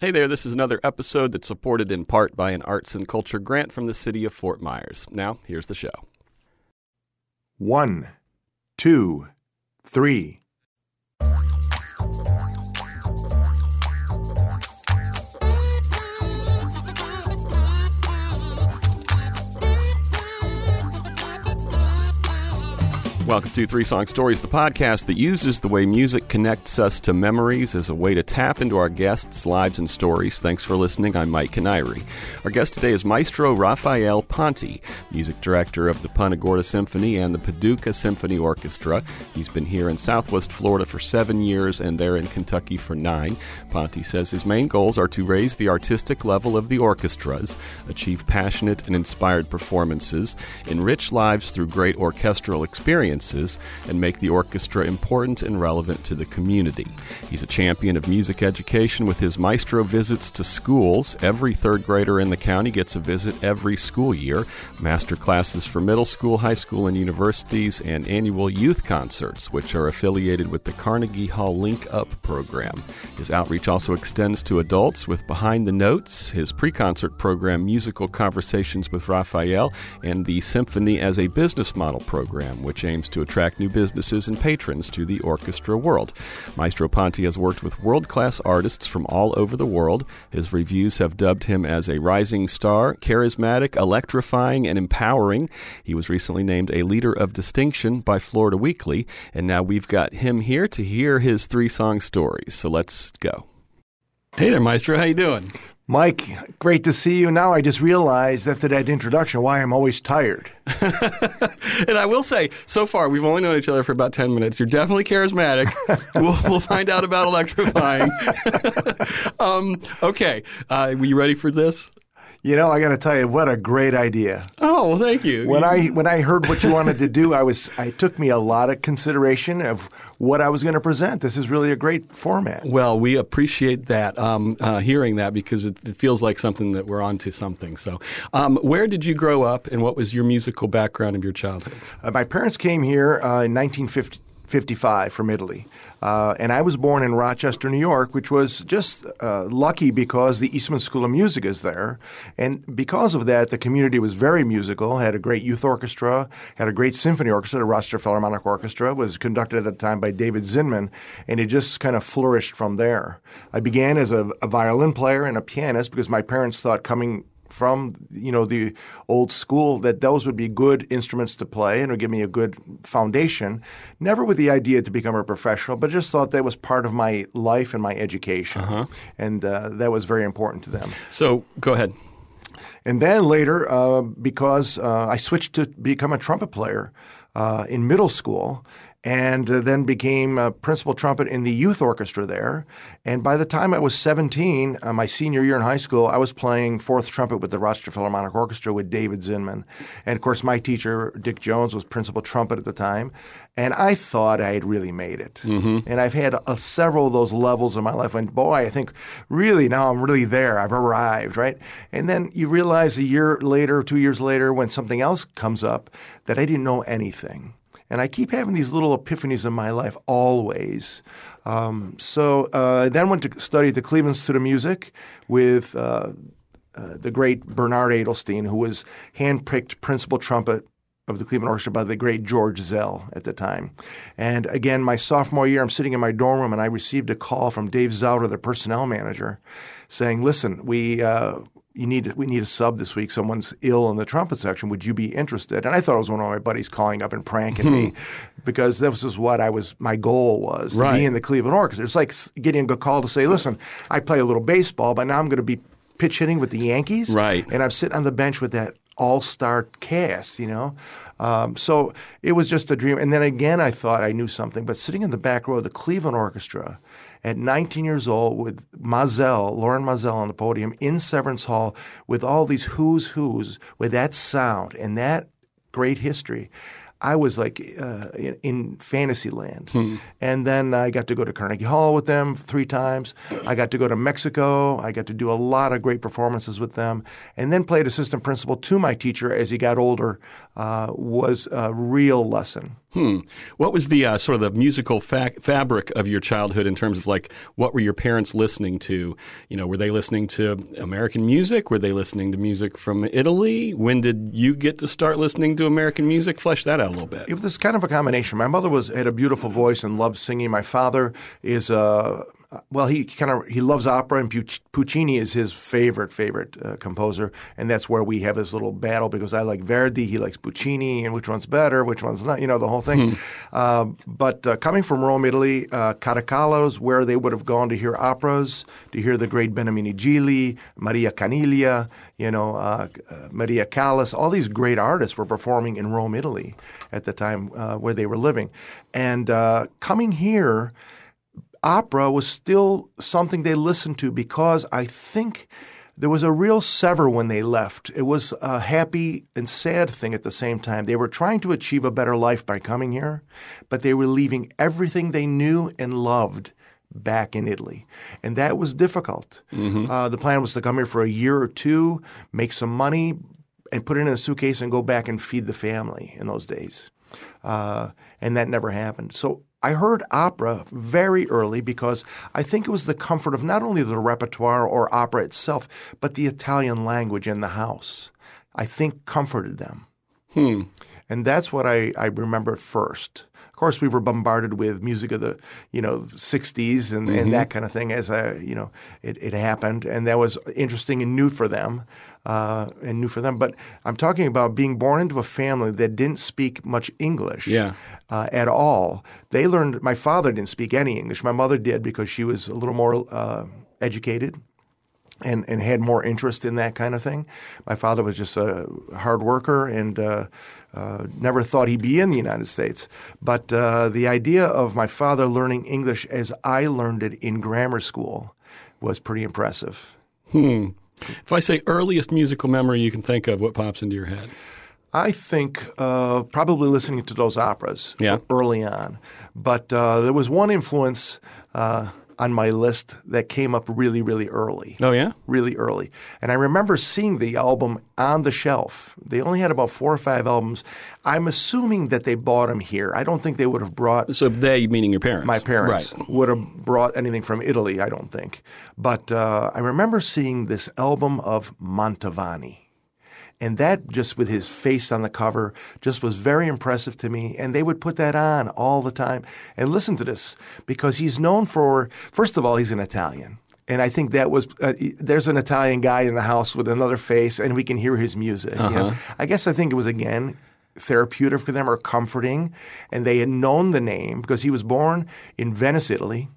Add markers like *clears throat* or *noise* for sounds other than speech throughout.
Hey there, this is another episode that's supported in part by an arts and culture grant from the city of Fort Myers. Now, here's the show. One, two, three. Welcome to Three Song Stories, the podcast that uses the way music connects us to memories as a way to tap into our guests' lives and stories. Thanks for listening. I'm Mike Kiniry. Our guest today is Maestro Raffaele Ponti, music director of the Punta Gorda Symphony and the Paducah Symphony Orchestra. He's been here in Southwest Florida for seven years and there in Kentucky for nine. Ponti says his main goals are to raise the artistic level of the orchestras, achieve passionate and inspired performances, enrich lives through great orchestral and make the orchestra important and relevant to the community. He's a champion of music education with his maestro visits to schools. Every third grader in the county gets a visit every school year, master classes for middle school, high school, and universities, and annual youth concerts, which are affiliated with the Carnegie Hall Link Up program. His outreach also extends to adults with Behind the Notes, his pre concert program, Musical Conversations with Raffaele, and the Symphony as a Business Model program, which aims to attract new businesses and patrons to the orchestra world. Maestro Ponti has worked with world class artists from all over the world. His reviews have dubbed him as a rising star, charismatic, electrifying, and empowering. He was recently named a leader of distinction by Florida Weekly, and now we've got him here to hear his three song stories. So let's go. Hey there, Maestro. How you doing? Mike, great to see you. Now I just realized after that introduction why I'm always tired. *laughs* and I will say, so far, we've only known each other for about 10 minutes. You're definitely charismatic. *laughs* we'll, we'll, find out about electrifying. *laughs* um, okay. Uh, were you ready for this? You know, I got to tell you, what a great idea! Oh, well, thank you. When I when I heard what you wanted to do, I was I took me a lot of consideration of what I was going to present. This is really a great format. Well, we appreciate that um, uh, hearing that because it, it, feels like something that we're onto something. So, um, where did you grow up, and what was your musical background of your childhood? Uh, my parents came here uh, in 1950. 55 from Italy. Uh, and I was born in Rochester, New York, which was just uh, lucky because the Eastman School of Music is there. And because of that, the community was very musical, had a great youth orchestra, had a great symphony orchestra. The Rochester Philharmonic Orchestra was conducted at the time by David Zinman, and it just kind of flourished from there. I began as a, a violin player and a pianist because my parents thought coming from you know the old school that those would be good instruments to play and would give me a good foundation. Never with the idea to become a professional, but just thought that was part of my life and my education, uh-huh. and uh, that was very important to them. So go ahead. And then later, uh, because uh, I switched to become a trumpet player uh, in middle school, and uh, then became a principal trumpet in the youth orchestra there. And by the time I was 17, uh, my senior year in high school, I was playing fourth trumpet with the Rochester Philharmonic Orchestra with David Zinman. And of course, my teacher, Dick Jones, was principal trumpet at the time. And I thought I had really made it. Mm-hmm. And I've had uh, several of those levels in my life. And boy, I think really now I'm really there. I've arrived, right? And then you realize a year later, two years later, when something else comes up, that I didn't know anything. And I keep having these little epiphanies in my life always. Um, so uh, I then went to study at the Cleveland Institute of Music with uh, uh, the great Bernard Adelstein, who was handpicked principal trumpet of the Cleveland Orchestra by the great George Szell at the time. And again, my sophomore year, I'm sitting in my dorm room and I received a call from Dave Zauter, the personnel manager, saying, listen, we, uh, you need we need a sub this week. Someone's ill in the trumpet section. Would you be interested? And I thought it was one of my buddies calling up and pranking me *laughs* because this is what I was. My goal was to right. be in the Cleveland Orchestra. It's like getting a call to say, "Listen, I play a little baseball, but now I'm going to be pitch hitting with the Yankees, right? And I'm sitting on the bench with that all-star cast, you know." Um, so it was just a dream. And then again, I thought I knew something, but sitting in the back row of the Cleveland Orchestra at 19 years old with Maazel, Lorin Maazel on the podium in Severance Hall with all these who's who's with that sound and that great history. I was like uh, in, in fantasy land. And then I got to go to Carnegie Hall with them three times. I got to go to Mexico. I got to do a lot of great performances with them. And then played assistant principal to my teacher as he got older uh, was a real lesson. Hmm. What was the uh, sort of the musical fa- fabric of your childhood in terms of like what were your parents listening to? You know, were they listening to American music? Were they listening to music from Italy? When did you get to start listening to American music? Flesh that out a little bit. It was kind of a combination. My mother was had a beautiful voice and loved singing. My father is a uh, well, he kind of he loves opera, and Puccini is his favorite favorite uh, composer, and that's where we have this little battle because I like Verdi, he likes Puccini, and which one's better, which one's not, you know, the whole thing. Hmm. Uh, but uh, coming from Rome, Italy, uh, Caracallo's, where they would have gone to hear operas, to hear the great Beniamino Gigli, Maria Caniglia, you know, uh, Maria Callas, all these great artists were performing in Rome, Italy, at the time where they were living, and coming here opera was still something they listened to because I think there was a real sever when they left. It was a happy and sad thing at the same time. They were trying to achieve a better life by coming here, but they were leaving everything they knew and loved back in Italy. And that was difficult. Mm-hmm. Uh, the plan was to come here for a year or two, make some money, and put it in a suitcase and go back and feed the family in those days. Uh, and that never happened. So I heard opera very early because I think it was the comfort of not only the repertoire or opera itself, but the Italian language in the house. I think comforted them. Hmm. And that's what I, I remember first. Of course, we were bombarded with music of the, you know, 60s and, mm-hmm. and that kind of thing as I, you know, it, it happened. And that was interesting and new for them uh, and new for them. But I'm talking about being born into a family that didn't speak much English yeah. uh, at all. They learned, my father didn't speak any English. My mother did because she was a little more uh, educated. And, and had more interest in that kind of thing. My father was just a hard worker and uh, uh, never thought he'd be in the United States. But uh, the idea of my father learning English as I learned it in grammar school was pretty impressive. Hmm. If I say earliest musical memory you can think of, what pops into your head? I think uh, probably listening to those operas yeah. early on. But uh, there was one influence uh, on my list that came up really, really early. Oh, yeah? Really early. And I remember seeing the album on the shelf. They only had about four or five albums. I'm assuming that they bought them here. I don't think they would have brought. So they, meaning your parents? My parents right. would have brought anything from Italy, I don't think. But uh, I remember seeing this album of Mantovani. And that just with his face on the cover just was very impressive to me. And they would put that on all the time. And listen to this because he's known for, first of all, he's an Italian. And I think that was uh, there's an Italian guy in the house with another face, and we can hear his music. Uh-huh. You know? I guess I think it was again therapeutic for them or comforting, and they had known the name because he was born in Venice, Italy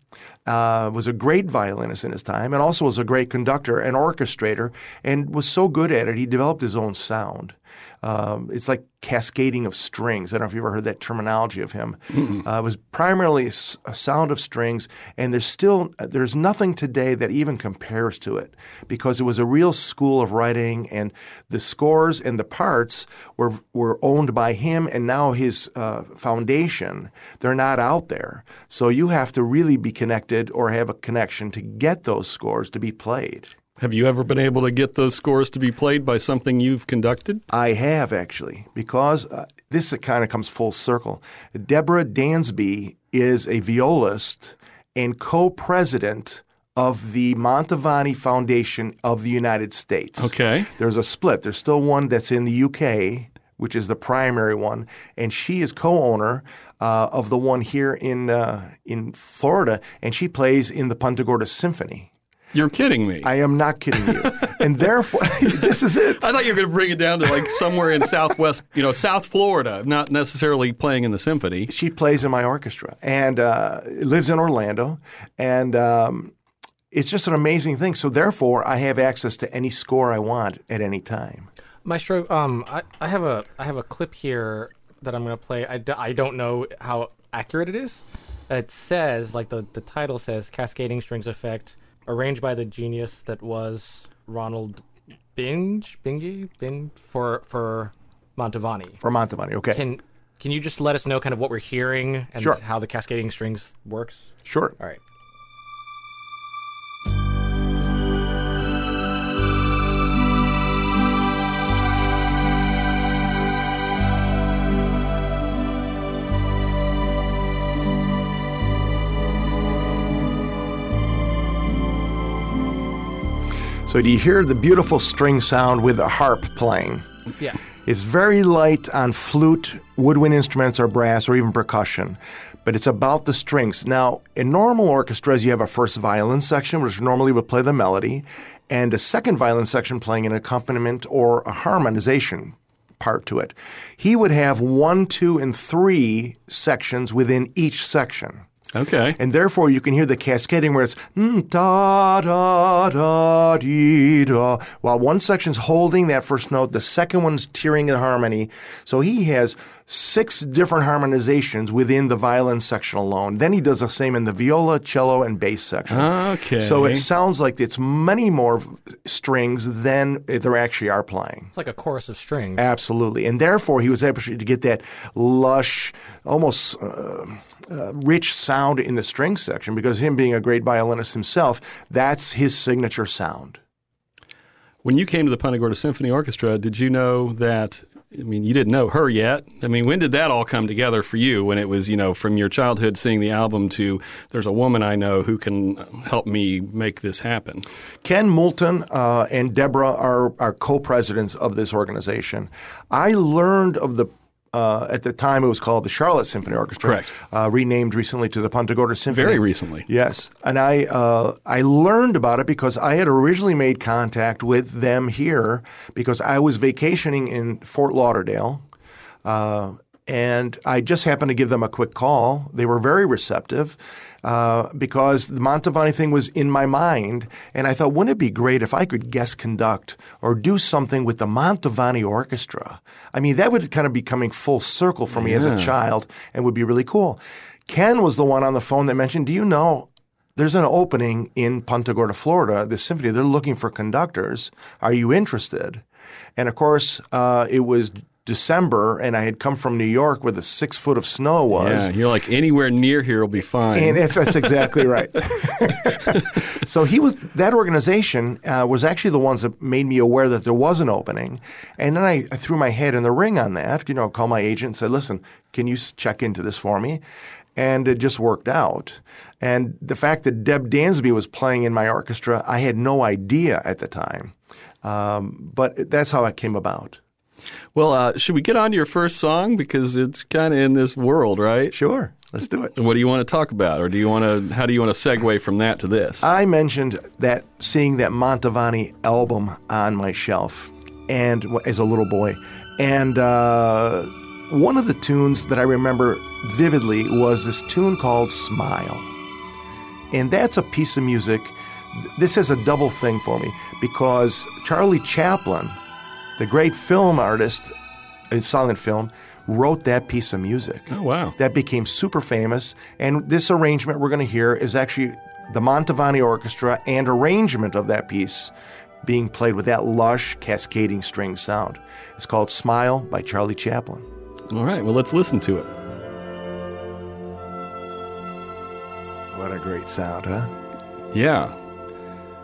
uh, was a great violinist in his time and also was a great conductor and orchestrator and was so good at it, he developed his own sound. Um, it's like cascading of strings. I don't know if you've ever heard that terminology of him. Uh, it was primarily a, a, sound of strings, and there's still there's nothing today that even compares to it because it was a real school of writing, and the scores and the parts were were owned by him, and now his uh, foundation they're not out there. So you have to really be connected or have a connection to get those scores to be played. Have you ever been able to get those scores to be played by something you've conducted? I have actually, because uh, this kind of comes full circle. Deborah Dansby is a violist and co-president of the Mantovani Foundation of the United States. Okay. There's a split. There's still one that's in the UK, which is the primary one, and she is co-owner uh, of the one here in uh, in Florida, and she plays in the Punta Gorda Symphony. You're kidding me. I am not kidding you. *laughs* and therefore, *laughs* this is it. I thought you were going to bring it down to like somewhere in Southwest, you know, South Florida, not necessarily playing in the symphony. She plays in my orchestra and uh, lives in Orlando. And um, it's just an amazing thing. So therefore, I have access to any score I want at any time. Maestro, um, I, I have a I have a clip here that I'm going to play. I d- I don't know how accurate it is. It says, like the, the title says, Cascading Strings Effect arranged by the genius that was Ronald Binge, Bingy, Bin for for Mantovani. For Mantovani, okay. Can can you just let us know kind of what we're hearing and Sure. how the cascading strings works? Sure. All right. So do you hear the beautiful string sound with a harp playing? Yeah. It's very light on flute, woodwind instruments, or brass, or even percussion, but it's about the strings. Now, in normal orchestras, you have a first violin section, which normally would play the melody, and a second violin section playing an accompaniment or a harmonization part to it. He would have one, two, and three sections within each section. Okay. And therefore, you can hear the cascading where it's mm, da da da dee da. While one section's holding that first note, the second one's tearing the harmony. So he has six different harmonizations within the violin section alone. Then he does the same in the viola, cello, and bass section. Okay. So it sounds like it's many more strings than there actually are playing. It's like a chorus of strings. Absolutely. And therefore, he was able to get that lush, almost uh, uh, rich sound in the string section because him being a great violinist himself, that's his signature sound. When you came to the Punta Gorda Symphony Orchestra, did you know that? I mean, you didn't know her yet. I mean, when did that all come together for you? When it was, you know, from your childhood seeing the album to there's a woman I know who can help me make this happen. Ken Moulton uh, and Deborah are, are co-presidents of this organization. I learned of the uh, at the time it was called the Charlotte Symphony Orchestra, Correct. Uh, renamed recently to the Punta Gorda Symphony. Very recently. Yes, and I uh, I learned about it because I had originally made contact with them here because I was vacationing in Fort Lauderdale, uh, and I just happened to give them a quick call. They were very receptive uh, because the Mantovani thing was in my mind, and I thought, wouldn't it be great if I could guest conduct or do something with the Mantovani Orchestra? I mean, that would kind of be coming full circle for me as a child, and would be really cool. Ken was the one on the phone that mentioned, "Do you know there's an opening in Punta Gorda, Florida, this symphony. They're looking for conductors. Are you interested? And of course, uh, it was December, and I had come from New York where the six foot of snow was. Yeah, you're like anywhere near here will be fine. And that's, that's exactly right. *laughs* *laughs* so he was that organization uh, was actually the ones that made me aware that there was an opening, and then I, I threw my head in the ring on that. You know, called my agent and said, "Listen, can you check into this for me?" And it just worked out. And the fact that Deb Dansby was playing in my orchestra, I had no idea at the time. Um, but that's how it came about. Well, uh, should we get on to your first song because it's kind of in this world, right? Sure, let's do it. What do you want to talk about, or do you want to? How do you want to segue from that to this? I mentioned that seeing that Mantovani album on my shelf, and as a little boy, and uh, one of the tunes that I remember vividly was this tune called "Smile," and that's a piece of music. This is a double thing for me because Charlie Chaplin, the great film artist in silent film, wrote that piece of music oh wow! that became super famous. And this arrangement we're going to hear is actually the Mantovani Orchestra and arrangement of that piece being played with that lush, cascading string sound. It's called Smile by Charlie Chaplin. All right, well, let's listen to it. What a great sound, huh? Yeah.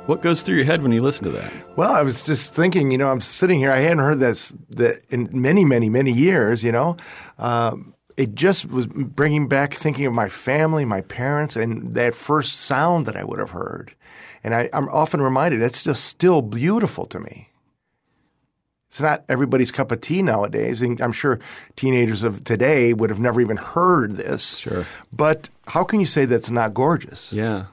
What goes through your head when you listen to that? Well, I was just thinking, you know, I'm sitting here. I hadn't heard this that in many, many, many years. You know, um, it just was bringing back thinking of my family, my parents, and that first sound that I would have heard. And I, I'm often reminded it's just still beautiful to me. It's not everybody's cup of tea nowadays, and I'm sure teenagers of today would have never even heard this. Sure. But how can you say that's not gorgeous? Yeah.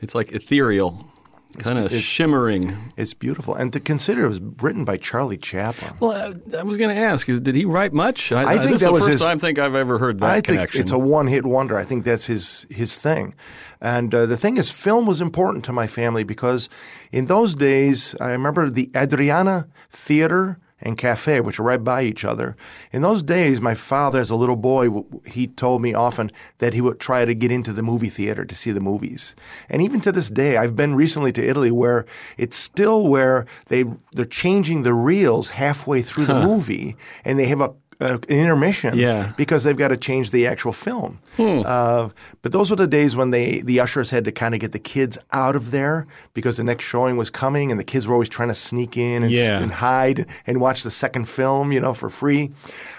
It's like ethereal, kind of shimmering. It's beautiful, and to consider it was written by Charlie Chaplin. Well, I, I was going to ask, is, did he write much? I, I think this that is was the first his- time I think I've ever heard that I think connection. it's a one-hit wonder. I think that's his his thing. And uh, the thing is, film was important to my family because in those days, I remember the Adriana Theater and Cafe, which are right by each other. In those days, my father, as a little boy, he told me often that he would try to get into the movie theater to see the movies. And even to this day, I've been recently to Italy where it's still where they they're changing the reels halfway through the movie, and they have a uh, intermission Yeah. because they've got to change the actual film. Uh, but those were the days when they the ushers had to kind of get the kids out of there because the next showing was coming, and the kids were always trying to sneak in and, Yeah. and hide and watch the second film, you know, for free.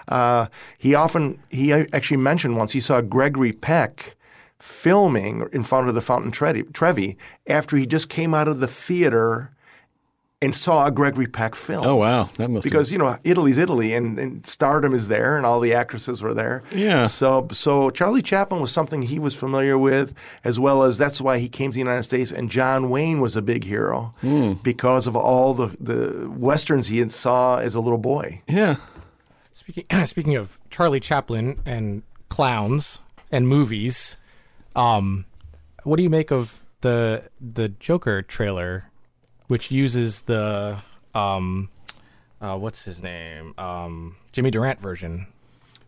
Uh, he often he actually mentioned once he saw Gregory Peck filming in front of the Fountain Trevi, Trevi after he just came out of the theater and saw a Gregory Peck film Oh wow, that must because you know Italy's Italy and, and stardom is there and all the actresses were there. Yeah. So so Charlie Chaplin was something he was familiar with as well as that's why he came to the United States and John Wayne was a big hero Hmm. because of all the the westerns he had saw as a little boy. yeah. Speaking *clears throat* speaking of Charlie Chaplin and clowns and movies, um, what do you make of the the Joker trailer, which uses the um, uh, what's his name, um, Jimmy Durante version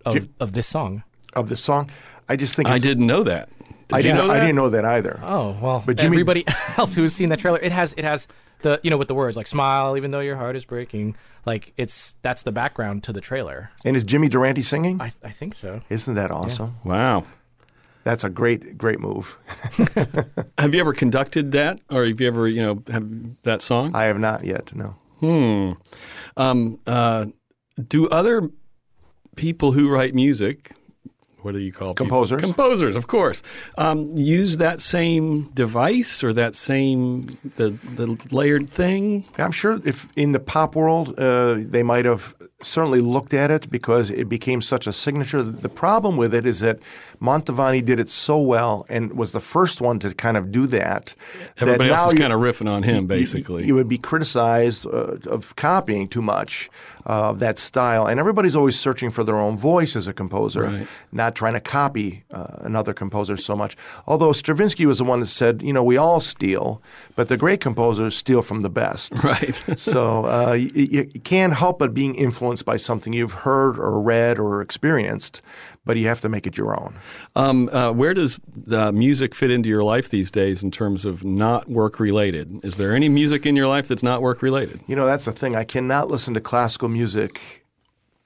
of Jim- of this song? Of the song, I just think I didn't know that. Did I didn't know that? I didn't know that either. Oh well, But Jimmy- everybody *laughs* else who's seen that trailer, it has it has the you know with the words like "smile even though your heart is breaking," like it's that's the background to the trailer. And is Jimmy Durante singing? I I think so. Isn't that awesome? Wow. That's a great great move. *laughs* Have you ever conducted that, or have you ever, you know, have that song? I have not yet. No. Hmm. Um, uh, do other people who write music, what do you call people? Composers. Composers, of course. Um, use that same device or that same the the layered thing? I'm sure if in the pop world, uh, they might have certainly looked at it because it became such a signature. The problem with it is that Mantovani did it so well and was the first one to kind of do that. Everybody that else is kind of riffing on him, basically. You would be criticized uh, of copying too much uh, of that style. And everybody's always searching for their own voice as a composer, Right. not trying to copy uh, another composer so much. Although Stravinsky was the one that said, you know, we all steal, but the great composers steal from the best. *laughs* right. So uh, you, you can't help but being influenced by something you've heard or read or experienced, but you have to make it your own. um, uh, where does the music fit into your life these days in terms of not work related? Is there any music in your life that's not work related? You know, that's the thing. I cannot listen to classical music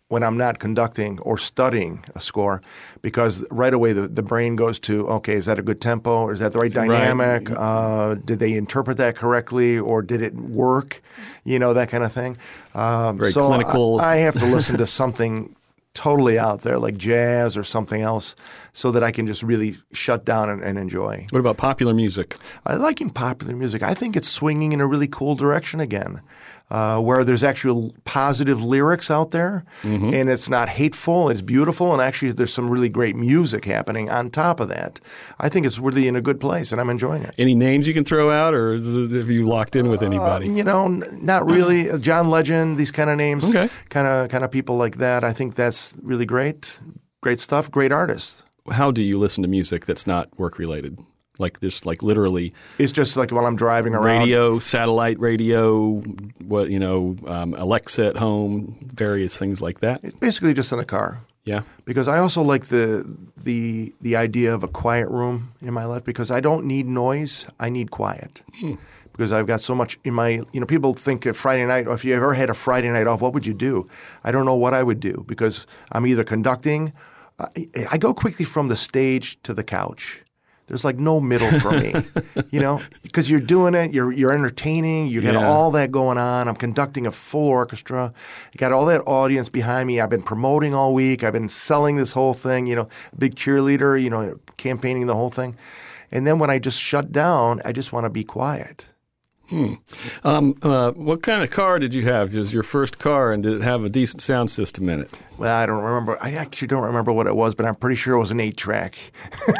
when I'm not conducting or studying a score because right away the, the brain goes to, okay, is that a good tempo? Is that the right dynamic? Uh, did they interpret that correctly or did it work? You know, that kind of thing. Um, Very so clinical. I, I have to listen to something totally out there like jazz or something else so that I can just really shut down and, and enjoy. What about popular music? I like in popular music. I think it's swinging in a really cool direction again, uh, where there's actual positive lyrics out there, and it's not hateful. It's beautiful, and actually, there's some really great music happening on top of that. I think it's really in a good place, and I'm enjoying it. Any names you can throw out, or have you locked in with anybody? You know, n- not really. Uh, John Legend, these kind of names, kind of kind of people like that. I think that's really great. Great stuff. Great artists. How do you listen to music that's not work related? Like this, like literally It's just like while I'm driving around. radio, satellite radio, what you know, um, Alexa at home, various things like that. It's basically just in the car. Yeah. because I also like the the the idea of a quiet room in my life because I don't need noise. I need quiet. Because I've got so much in my, you know, people think of Friday night, or if you ever had a Friday night off, what would you do? I don't know what I would do because I'm either conducting, I, I go quickly from the stage to the couch. There's like no middle for me, *laughs* you know, because you're doing it, you're you're entertaining, you got Yeah. all that going on. I'm conducting a full orchestra. Got all that audience behind me. I've been promoting all week. I've been selling this whole thing, you know, big cheerleader, you know, campaigning the whole thing. And then when I just shut down, I just want to be quiet. Um, uh, what kind of car did you have? Was your first car, and did it have a decent sound system in it? Well, I don't remember. I actually don't remember what it was, but I'm pretty sure it was an eight track. *laughs*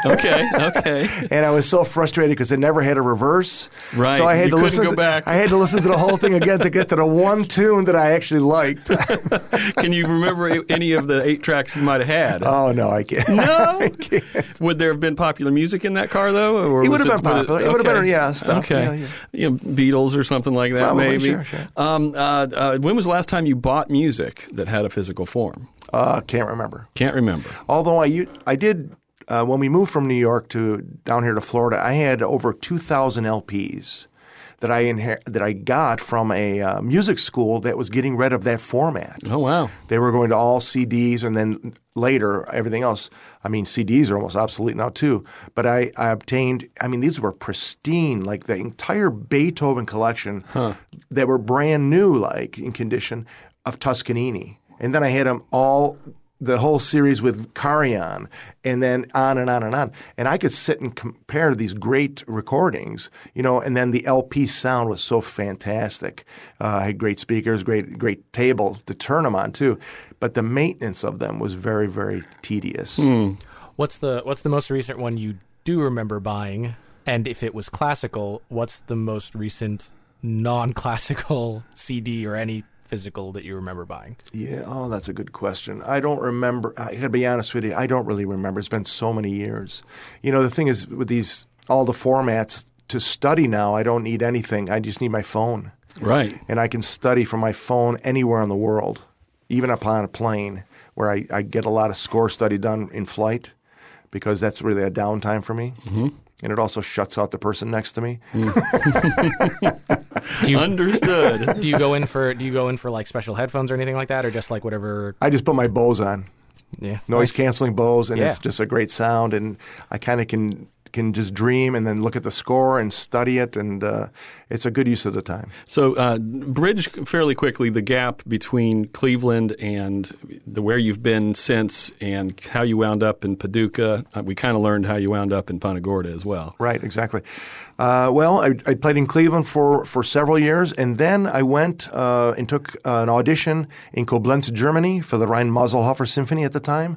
Okay, okay. and I was so frustrated because it never had a reverse. Right. So I had You to listen. go to, back. I had to listen to the whole thing again to get to the one tune that I actually liked. *laughs* Can you remember any of the eight tracks you might have had? oh no, I can't. no. *laughs* I can't. Would there have been popular music in that car though? Or It would have been popular. It would have been, yeah, stuff, Okay. yeah, yeah. You know, Beatles or something like that, Probably, maybe. sure, sure. Um, uh, uh, when was the last time you bought music that had a physical form? Uh, can't remember. Can't remember. Although I, I did uh, when we moved from New York to down here to Florida, I had over two thousand LPs that I inher- that I got from a uh, music school that was getting rid of that format. Oh wow. They were going to all CDs, and then later everything else. I mean, CDs are almost obsolete now too. But I, I obtained. I mean, these were pristine, like the entire Beethoven collection that were brand new, like in condition of Toscanini. And then I had them all. The whole series with Karajan, and then on and on and on. And I could sit and compare these great recordings, you know, and then the LP sound was so fantastic. Uh, I had great speakers, great great table to turn them on too, but the maintenance of them was very very tedious. What's the What's the most recent one you do remember buying? And if it was classical, what's the most recent non-classical *laughs* CD or any physical that you remember buying? Yeah, oh, that's a good question. I don't remember. I gotta be honest with you. I don't really remember. It's been so many years. You know, the thing is with these all the formats to study now, I don't need anything. I just need my phone, Right. and I can study from my phone anywhere in the world, even upon a plane, where I, I get a lot of score study done in flight, because that's really a downtime for me. Mm-hmm. And it also shuts out the person next to me. Do *laughs* you, Understood. do you go in for Do you go in for like special headphones or anything like that, or just like whatever? I just put my Bose on. Yeah, noise nice. canceling Bose, and it's just a great sound. And I kind of can can just dream and then look at the score and study it, and uh, it's a good use of the time. So, uh, bridge fairly quickly the gap between Cleveland and the where you've been since, and how you wound up in Paducah. Uh, we kind of learned how you wound up in Punta Gorda as well. Right, exactly. Uh, well, I, I played in Cleveland for, for several years, and then I went uh, and took uh, an audition in Koblenz, Germany, for the Rhein Maselhofer Symphony at the time.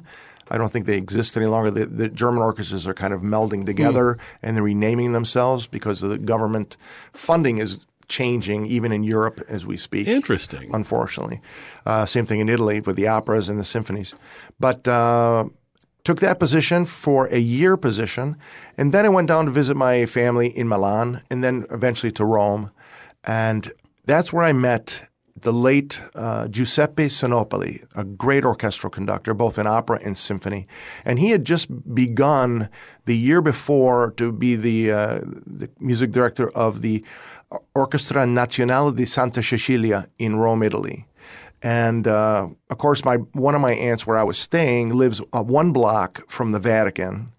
I don't think they exist any longer. The, the German orchestras are kind of melding together and they're renaming themselves because the government funding is changing, even in Europe as we speak. Interesting. unfortunately. Uh, same thing in Italy with the operas and the symphonies. But uh, took that position for a year position, and then I went down to visit my family in Milan, and then eventually to Rome, and that's where I met the late uh, Giuseppe Sinopoli, a great orchestral conductor, both in opera and symphony, and he had just begun the year before to be the uh, the music director of the Orchestra Nazionale di Santa Cecilia in Rome, Italy. And uh, of course, my one of my aunts, where I was staying, lives uh, one block from the Vatican,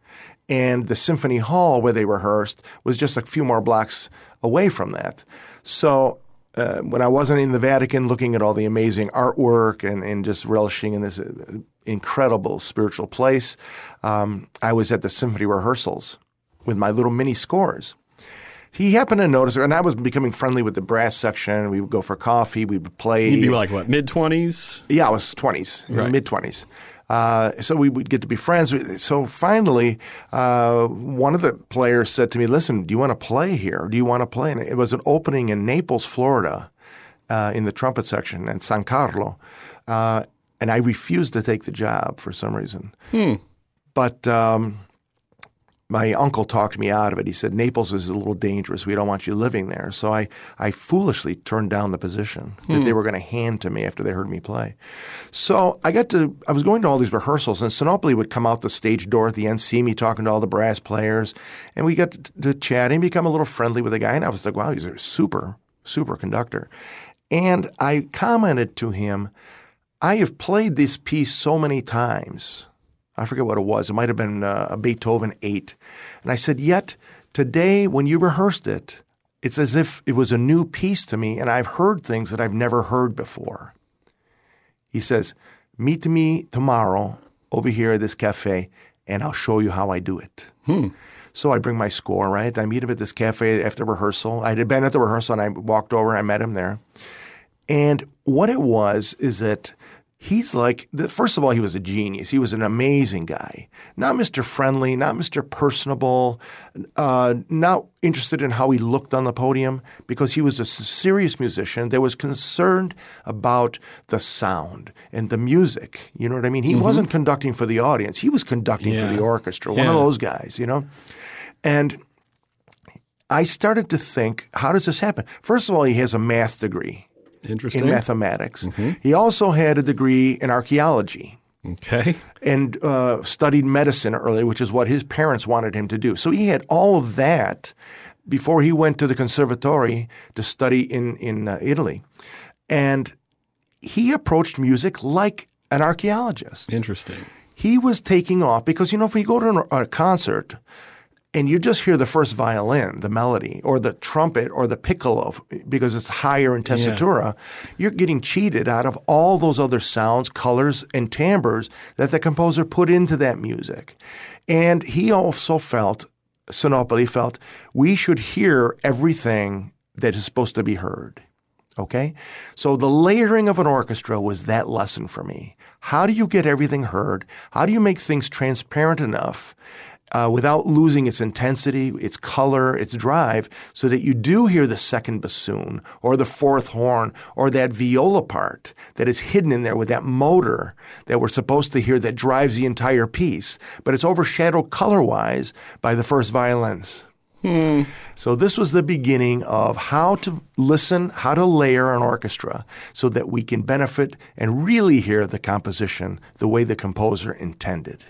and the symphony hall where they rehearsed was just a few more blocks away from that. So uh, when I wasn't in the Vatican, looking at all the amazing artwork and, and just relishing in this uh, incredible spiritual place, um, I was at the symphony rehearsals with my little mini scores he happened to notice, and I was becoming friendly with the brass section. We would go for coffee. We would play. You'd be like what, mid twenties? yeah, I was twenties, Right. mid twenties. Uh, so we would get to be friends. So finally, uh, one of the players said to me, "Listen, do you want to play here? Do you want to play?" And it was an opening in Naples, Florida, uh, in the trumpet section in San Carlo, uh, and I refused to take the job for some reason. But um, my uncle talked me out of it. He said Naples is a little dangerous. We don't want you living there. So I, I foolishly turned down the position that they hmm. were going to hand to me after they heard me play. So I got to. I was going to all these rehearsals, and Sinopoli would come out the stage door at the end, see me talking to all the brass players, and we got to, to chat and become a little friendly with the guy. And I was like, wow, he's a super, super conductor. And I commented to him, I have played this piece so many times. I forget what it was. It might have been uh, a Beethoven 8. And I said, Yet today, when you rehearsed it, it's as if it was a new piece to me, and I've heard things that I've never heard before. He says, Meet me tomorrow over here at this cafe, and I'll show you how I do it. So I bring my score, right? I meet him at this cafe after rehearsal. I had been at the rehearsal, and I walked over and I met him there. And what it was is that he's like, first of all, he was a genius. He was an amazing guy. Not Mr. Friendly, not Mr. Personable, uh, not interested in how he looked on the podium, because he was a serious musician that was concerned about the sound and the music. You know what I mean? He wasn't conducting for the audience, he was conducting Yeah. for the orchestra, one of those guys, you know? And I started to think, how does this happen? First of all, he has a math degree Interesting. in mathematics. He also had a degree in archaeology Okay. and uh, studied medicine early, which is what his parents wanted him to do. So he had all of that before he went to the conservatory to study in in uh, Italy, and he approached music like an archaeologist. Interesting. He was taking off because you know if you go to an, a concert and you just hear the first violin, the melody, or the trumpet, or the piccolo, because it's higher in tessitura, you're getting cheated out of all those other sounds, colors, and timbres that the composer put into that music. And he also felt, Sinopoli felt, we should hear everything that is supposed to be heard. Okay? So the layering of an orchestra was that lesson for me. How do you get everything heard? How do you make things transparent enough uh, without losing its intensity, its color, its drive, so that you do hear the second bassoon or the fourth horn or that viola part that is hidden in there with that motor that we're supposed to hear that drives the entire piece, but it's overshadowed color wise by the first violins. So this was the beginning of how to listen, how to layer an orchestra so that we can benefit and really hear the composition the way the composer intended.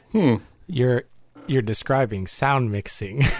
You're you're describing sound mixing. *laughs*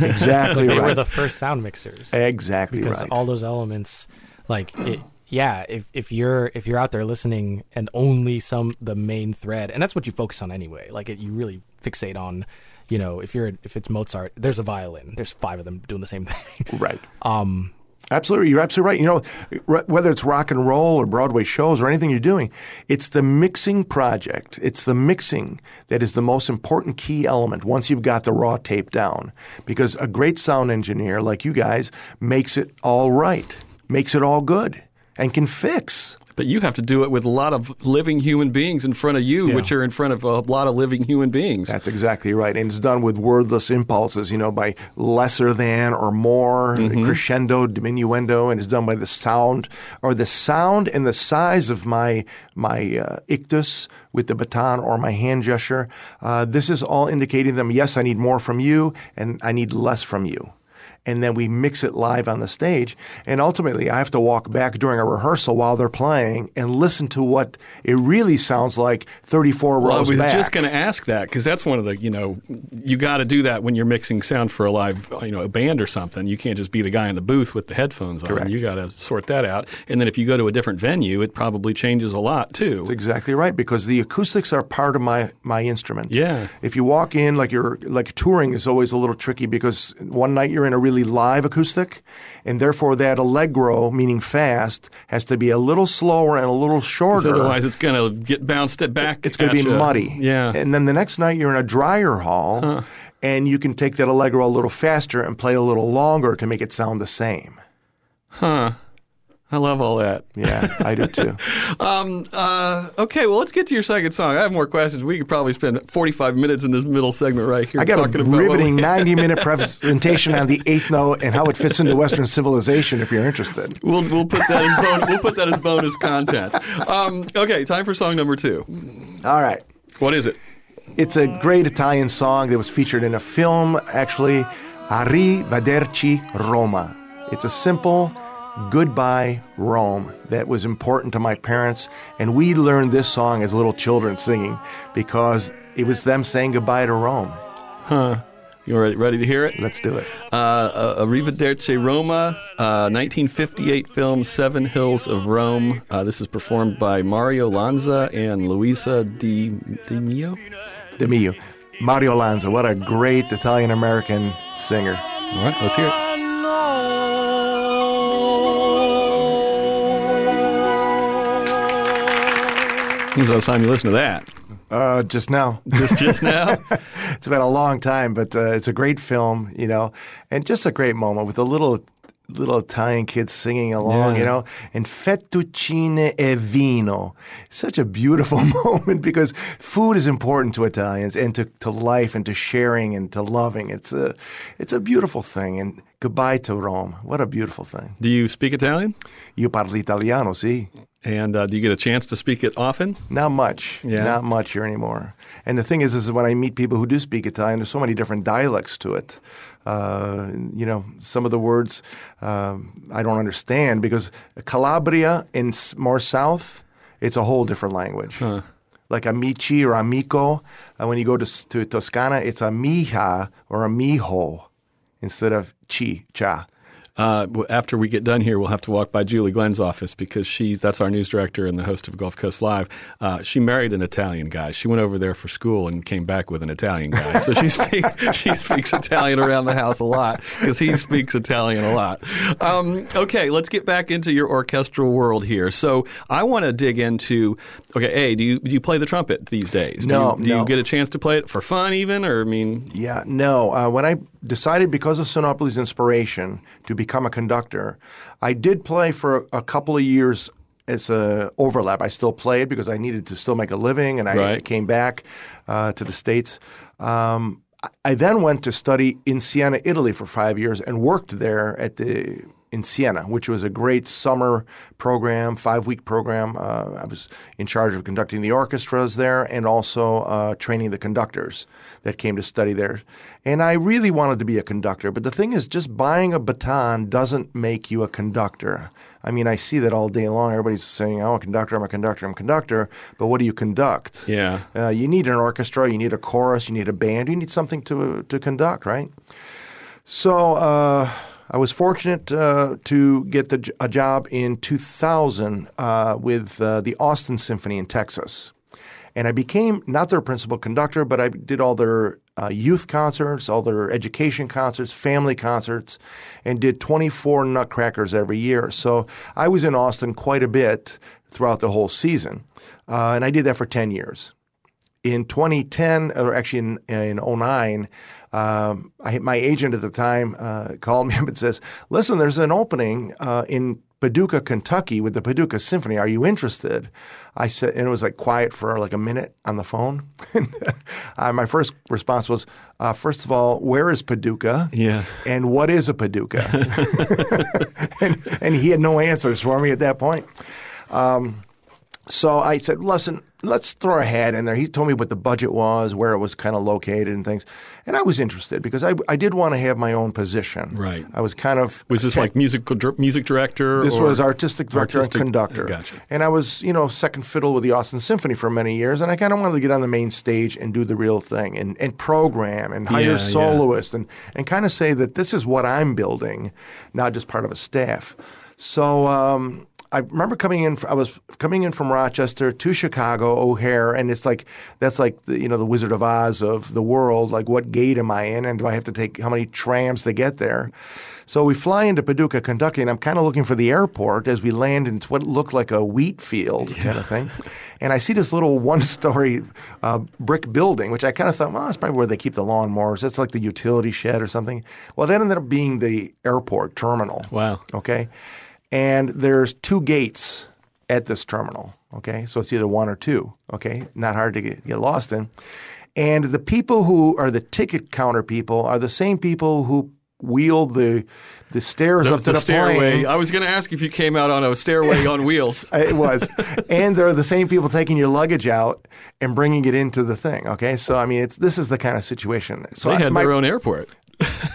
Exactly *laughs* they were the first sound mixers exactly because right. all those elements, like it, yeah, if if you're if you're out there listening and only some the main thread, and that's what you focus on anyway. Like it, you really fixate on, you know, if you're if it's Mozart, there's a violin, there's five of them doing the same thing. right. *laughs* Um, Absolutely, you're absolutely right. You know, whether it's rock and roll or Broadway shows or anything you're doing, it's the mixing project. It's the mixing that is the most important key element once you've got the raw tape down. Because a great sound engineer like you guys makes it all right, makes it all good, and can fix. But you have to do it with a lot of living human beings in front of you, Yeah. which are in front of a lot of living human beings. That's exactly right. And it's done with wordless impulses, you know, by lesser than or more, crescendo, diminuendo, and it's done by the sound or the sound and the size of my my uh, ictus with the baton or my hand gesture. Uh, this is all indicating them, yes, I need more from you and I need less from you. And then we mix it live on the stage. And ultimately, I have to walk back during a rehearsal while they're playing and listen to what it really sounds like 34 Well, I was back. just going to ask that because that's one of the you know you got to do that when you're mixing sound for a live you know a band or something. You can't just be the guy in the booth with the headphones on. Correct. You got to sort that out. And then if you go to a different venue, it probably changes a lot too. That's exactly right because the acoustics are part of my my instrument. Yeah. If you walk in like you're like touring is always a little tricky because one night you're in a really live acoustic, and therefore that allegro, meaning fast, has to be a little slower and a little shorter. otherwise, it's going to get bounced it back. it's going to be ya. muddy. Yeah. And then the next night you're in a drier hall, and you can take that allegro a little faster and play a little longer to make it sound the same. huh. I love all that. Yeah, I do too. *laughs* Um, uh, okay, well, let's get to your second song. I have more questions. We could probably spend 45 minutes in this middle segment right here I got talking a about riveting *laughs* 90 minute presentation on the eighth note and how it fits into Western civilization if you're interested. We'll, we'll put that as bon- we'll put that as bonus content. Um, okay, time for song number two. All right. What is it? It's a great Italian song that was featured in a film, actually, Arrivederci Roma. It's a simple goodbye Rome that was important to my parents, and we learned this song as little children singing because it was them saying goodbye to Rome. Huh? You ready, ready to hear it? Let's do it. Uh, uh, Arrivederci Roma, uh, 1958 film Seven Hills of Rome. Uh, this is performed by Mario Lanza and Luisa Di, Di Mio. De Mio. Mario Lanza, what a great Italian American singer. All right, let's hear it. When's the last time you listened to that? Uh, just now. *laughs* Just just now? *laughs* it's been a long time, but uh, it's a great film, you know, and just a great moment with the little little Italian kids singing along, Yeah. you know, and fettuccine e vino. Such a beautiful *laughs* moment because food is important to Italians and to, to life and to sharing and to loving. It's a it's a beautiful thing. And goodbye to Rome. What a beautiful thing. Do you speak Italian? Io parlo italiano, sì. And uh, do you get a chance to speak it often? Not much. Yeah. Not much here anymore. And the thing is, is when I meet people who do speak Italian, there's so many different dialects to it. Uh, you know, some of the words um, I don't understand because Calabria in s- more south, it's a whole different language. Like amici or amico. Uh, when you go to, to Toscana, it's a amiha or a amiho. instead of chi cha. Uh, after we get done here, we'll have to walk by Julie Glenn's office because she's that's our news director and the host of Gulf Coast Live. Uh, she married an Italian guy. She went over there for school and came back with an Italian guy. So she *laughs* speaks she speaks Italian around the house a lot because he speaks Italian a lot. Um, okay, let's get back into your orchestral world here. So I want to dig into okay. A, do you do you play the trumpet these days? No, Do you, do no. you get a chance to play it for fun even, or I mean? Yeah, no. Uh, when I decided, because of Sinopoli's inspiration, to become a conductor, I did play for a, a couple of years as a overlap. I still played because I needed to still make a living, and I Right. came back uh, to the states. Um, I- I then went to study in Siena, Italy, for five years, and worked there at the in Siena, which was a great summer program, five week program. Uh, I was in charge of conducting the orchestras there and also uh, training the conductors that came to study there. And I really wanted to be a conductor, but the thing is, just buying a baton doesn't make you a conductor. I mean, I see that all day long. Everybody's saying, "I'm a conductor. I'm a conductor. I'm a conductor." But what do you conduct? Yeah. Uh, you need an orchestra, you need a chorus, you need a band, you need something to to conduct, right? So uh, I was fortunate uh, to get the, a job in 2000 uh, with uh, the Austin Symphony in Texas. And I became not their principal conductor, but I did all their uh, youth concerts, all their education concerts, family concerts, and did 24 Nutcrackers every year. So I was in Austin quite a bit throughout the whole season. Uh, and I did that for 10 years in 2010, or actually in, in 09, um, I, my agent at the time uh, called *laughs* me up and says, "Listen, there's an opening uh, in Paducah, Kentucky, with the Paducah Symphony. Are you interested?" I said, and it was like quiet for like a minute on the phone. *laughs* uh, my first response was, uh, first of all, where is Paducah? Yeah. And what is a Paducah? *laughs* and, and he had no answers for me at that point. Um, so I said, listen, let's throw a hat in there. He told me what the budget was, where it was kind of located and things. And I was interested because I, I did want to have my own position. Right. I was kind of. Was this like musical dir- music director? This was artistic director Artistic- and conductor. Gotcha. And I was, you know, second fiddle with the Austin Symphony for many years. And I kind of wanted to get on the main stage and do the real thing and, and program and hire Yeah, yeah. soloists and, and kind of say that this is what I'm building, not just part of a staff. So um, I remember coming in. I was coming in from Rochester to Chicago O'Hare, and it's like that's like the, you know the Wizard of Oz of the world. Like, what gate am I in, and do I have to take how many trams to get there? So we fly into Paducah, Kentucky, and I'm kind of looking for the airport as we land into what looked like a wheat field kind of thing. And I see this little *laughs* one-story uh, brick building, which I kind of thought, well, that's probably where they keep the lawnmowers. That's like the utility shed or something. Well, that ended up being the airport terminal. Wow. Okay. And there's two gates at this terminal. Okay. So it's either one or two. Okay. Not hard to get, get lost in. And the people who are the ticket counter people are the same people who wheel the the stairs The, up to the the stairway. plane. I was going to ask if you came out on a stairway on *laughs* wheels. It was. and they're the same people taking your luggage out and bringing it into the thing. Okay. So, I mean, it's this is the kind of situation. So They I- had my- their own airport.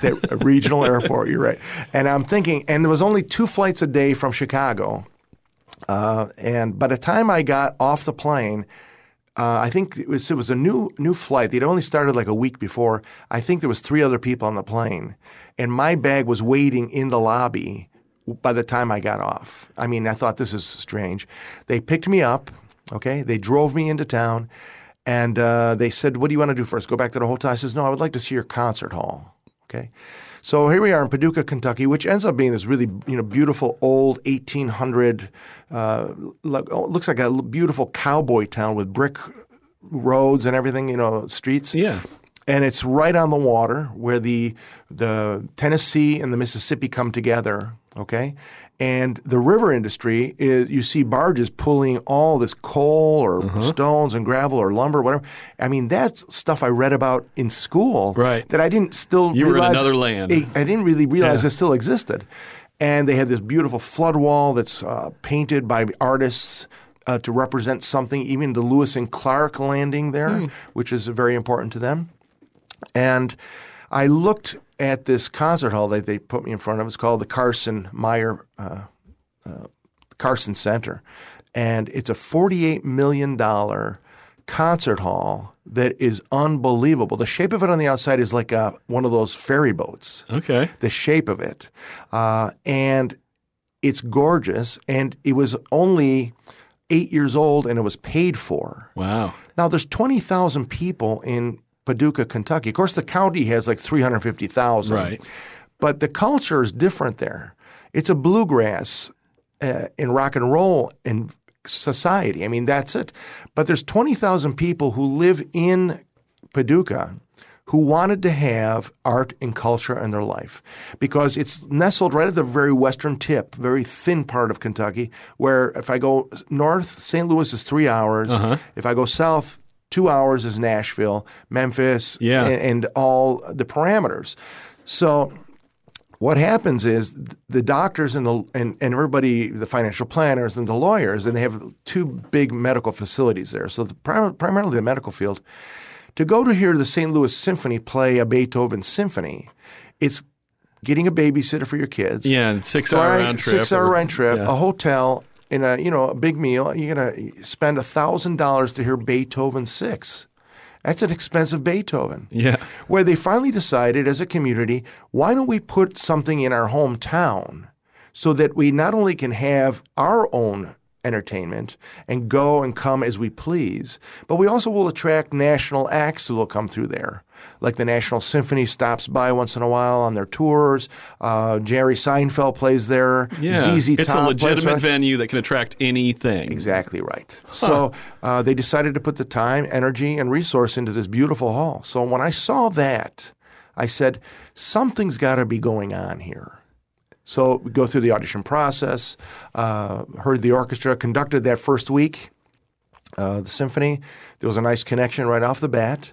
The regional airport. You're right. And I'm thinking, and there was only two flights a day from Chicago. Uh, and by the time I got off the plane, uh, I think it was it was a new new flight. They'd only started like a week before. I think there was three other people on the plane, and my bag was waiting in the lobby by the time I got off. I mean, I thought this is strange. They picked me up. Okay, they drove me into town, and uh, they said, "What do you want to do first? Go back to the hotel?" I says, "No, I would like to see your concert hall." Okay. So here we are in Paducah, Kentucky, which ends up being this really you know beautiful old 1800 uh, oh, looks like a beautiful cowboy town with brick roads and everything, you know, streets. Yeah. And it's right on the water where the the Tennessee and the Mississippi come together. Okay, and the river industry is you see barges pulling all this coal or Mm-hmm. stones and gravel or lumber, or whatever. I mean, that's stuff I read about in school. Right. That I didn't still. You were in another land. I I didn't really realize Yeah. it still existed. And they have this beautiful flood wall that's uh, painted by artists uh, to represent something, even the Lewis and Clark landing there, Hmm. which is very important to them. And I looked at this concert hall that they put me in front of. It's called the Carson Meyer uh, uh, Carson Center, and it's a forty-eight million dollar concert hall that is unbelievable. The shape of it on the outside is like a, one of those ferry boats. Okay. The shape of it, uh, and it's gorgeous. And it was only eight years old, and it was paid for. Wow. Now there's twenty thousand people in Paducah, Kentucky. Of course, the county has like three hundred fifty thousand. Right. But the culture is different there. It's a bluegrass uh, in rock and roll in society. I mean, that's it. But there's 20,000 people who live in Paducah who wanted to have art and culture in their life because it's nestled right at the very western tip, very thin part of Kentucky, where if I go north, St. Louis is three hours. Uh-huh. If I go south, two hours is Nashville, Memphis, Yeah. and, and all the parameters. So what happens is the doctors and the and, and everybody, the financial planners and the lawyers, and they have two big medical facilities there. So the, prim- primarily the medical field. To go to hear the St. Louis Symphony play a Beethoven symphony, it's getting a babysitter for your kids. Yeah, and six hour round trip. Six hour round trip, yeah. a hotel, in a you know a big meal. You're gonna spend a thousand dollars to hear Beethoven six. That's an expensive Beethoven Yeah. where they finally decided as a community, why don't we put something in our hometown so that we not only can have our own entertainment and go and come as we please, but we also will attract national acts who will come through there. Like the National Symphony stops by once in a while on their tours. Uh, Jerry Seinfeld plays there. Yeah. ZZ it's a Top legitimate venue that can attract anything. Exactly right. So uh, they decided to put the time, energy, and resource into this beautiful hall. So when I saw that, I said, something's got to be going on here. So we go through the audition process, uh, heard the orchestra, conducted that first week, uh, the symphony. There was a nice connection right off the bat.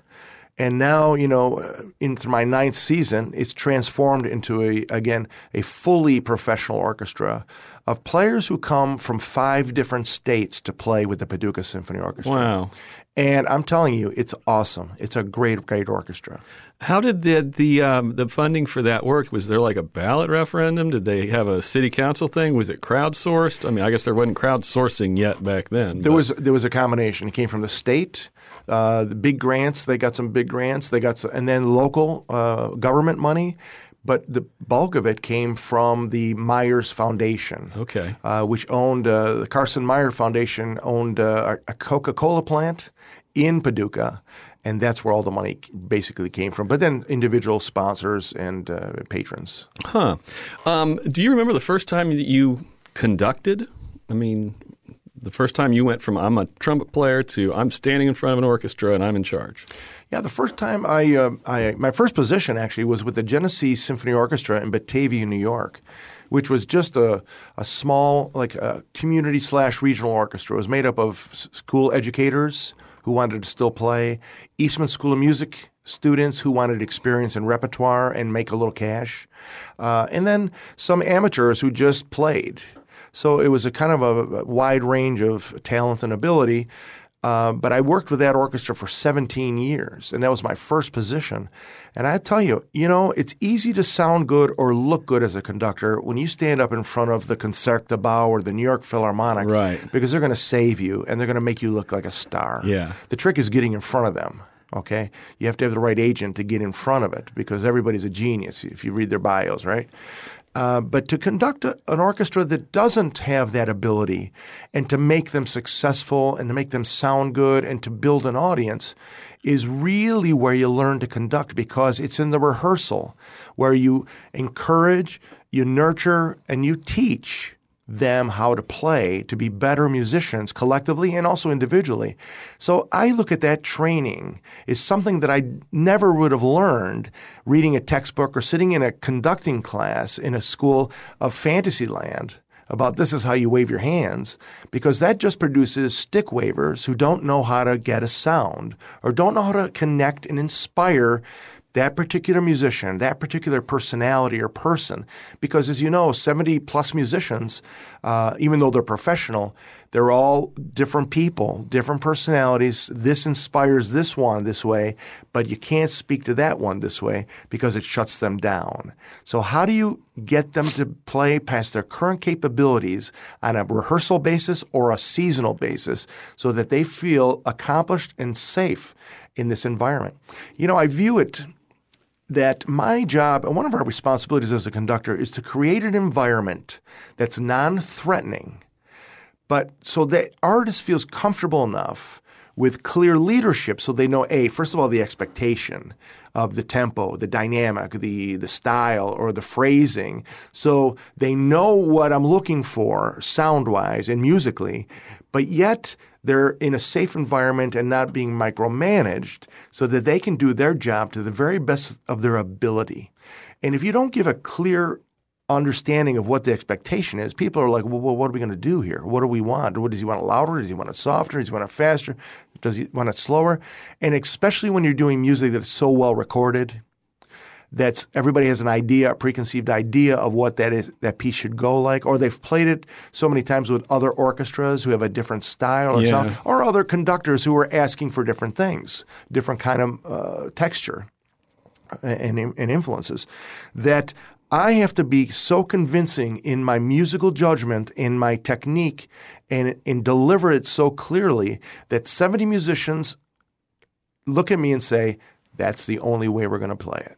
And now, you know, uh, into my ninth season, it's transformed into a again a fully professional orchestra of players who come from five different states to play with the Paducah Symphony Orchestra. Wow. And I'm telling you, it's awesome. It's a great, great orchestra. How did the the um, the funding for that work? Was there like a ballot referendum? Did they have a city council thing? Was it crowdsourced? I mean, I guess there wasn't crowdsourcing yet back then. There but- was there was a combination. It came from the state, uh, the big grants. They got some big grants. They got some, and then local uh, government money. But the bulk of it came from the Myers Foundation, okay. uh, which owned uh, the Carson Meyer Foundation owned uh, a Coca Cola plant in Paducah, and that's where all the money basically came from. But then individual sponsors and uh, patrons. Huh. Um, do you remember the first time that you conducted? I mean, the first time you went from I'm a trumpet player to I'm standing in front of an orchestra and I'm in charge. Yeah, the first time I, uh, I my first position actually was with the Genesee Symphony Orchestra in Batavia, New York, which was just a, a small like a community slash regional orchestra. It was made up of school educators who wanted to still play, Eastman School of Music students who wanted experience in repertoire and make a little cash, uh, and then some amateurs who just played. So it was a kind of a, wide range of talent and ability. Uh, but I worked with that orchestra for 17 years, and that was my first position. And I tell you, you know, it's easy to sound good or look good as a conductor when you stand up in front of the Concertgebouw or the New York Philharmonic, Right. Because they're going to save you and they're going to make you look like a star. Yeah. The trick is getting in front of them. Okay, you have to have the right agent to get in front of it because everybody's a genius if you read their bios, right? Uh, but to conduct a, an orchestra that doesn't have that ability and to make them successful and to make them sound good and to build an audience is really where you learn to conduct because it's in the rehearsal where you encourage, you nurture, and you teach them how to play to be better musicians collectively and also individually. So I look at that training as something that I never would have learned reading a textbook or sitting in a conducting class in a school of Fantasyland about this is how you wave your hands because that just produces stick wavers who don't know how to get a sound or don't know how to connect and inspire that particular musician, that particular personality or person. Because as you know, 70 plus musicians, uh, even though they're professional, they're all different people, different personalities. This inspires this one this way, but you can't speak to that one this way because it shuts them down. So, how do you get them to play past their current capabilities on a rehearsal basis or a seasonal basis so that they feel accomplished and safe in this environment? You know, I view it that my job and one of our responsibilities as a conductor is to create an environment that's non-threatening, but so that artist feels comfortable enough with clear leadership so they know a first of all the expectation of the tempo the dynamic the the style or the phrasing so they know what i'm looking for sound wise and musically but yet they're in a safe environment and not being micromanaged so that they can do their job to the very best of their ability. And if you don't give a clear understanding of what the expectation is, people are like, well, well what are we going to do here? What do we want? What does he want it louder? Does he want it softer? Does he want it faster? Does he want it slower? And especially when you're doing music that's so well recorded, that's everybody has an idea, a preconceived idea of what that is that piece should go like, or they've played it so many times with other orchestras who have a different style or Yeah. sound, or other conductors who are asking for different things, different kind of uh, texture and, and influences that I have to be so convincing in my musical judgment, in my technique, and, and deliver it so clearly that 70 musicians look at me and say, that's the only way we're going to play it.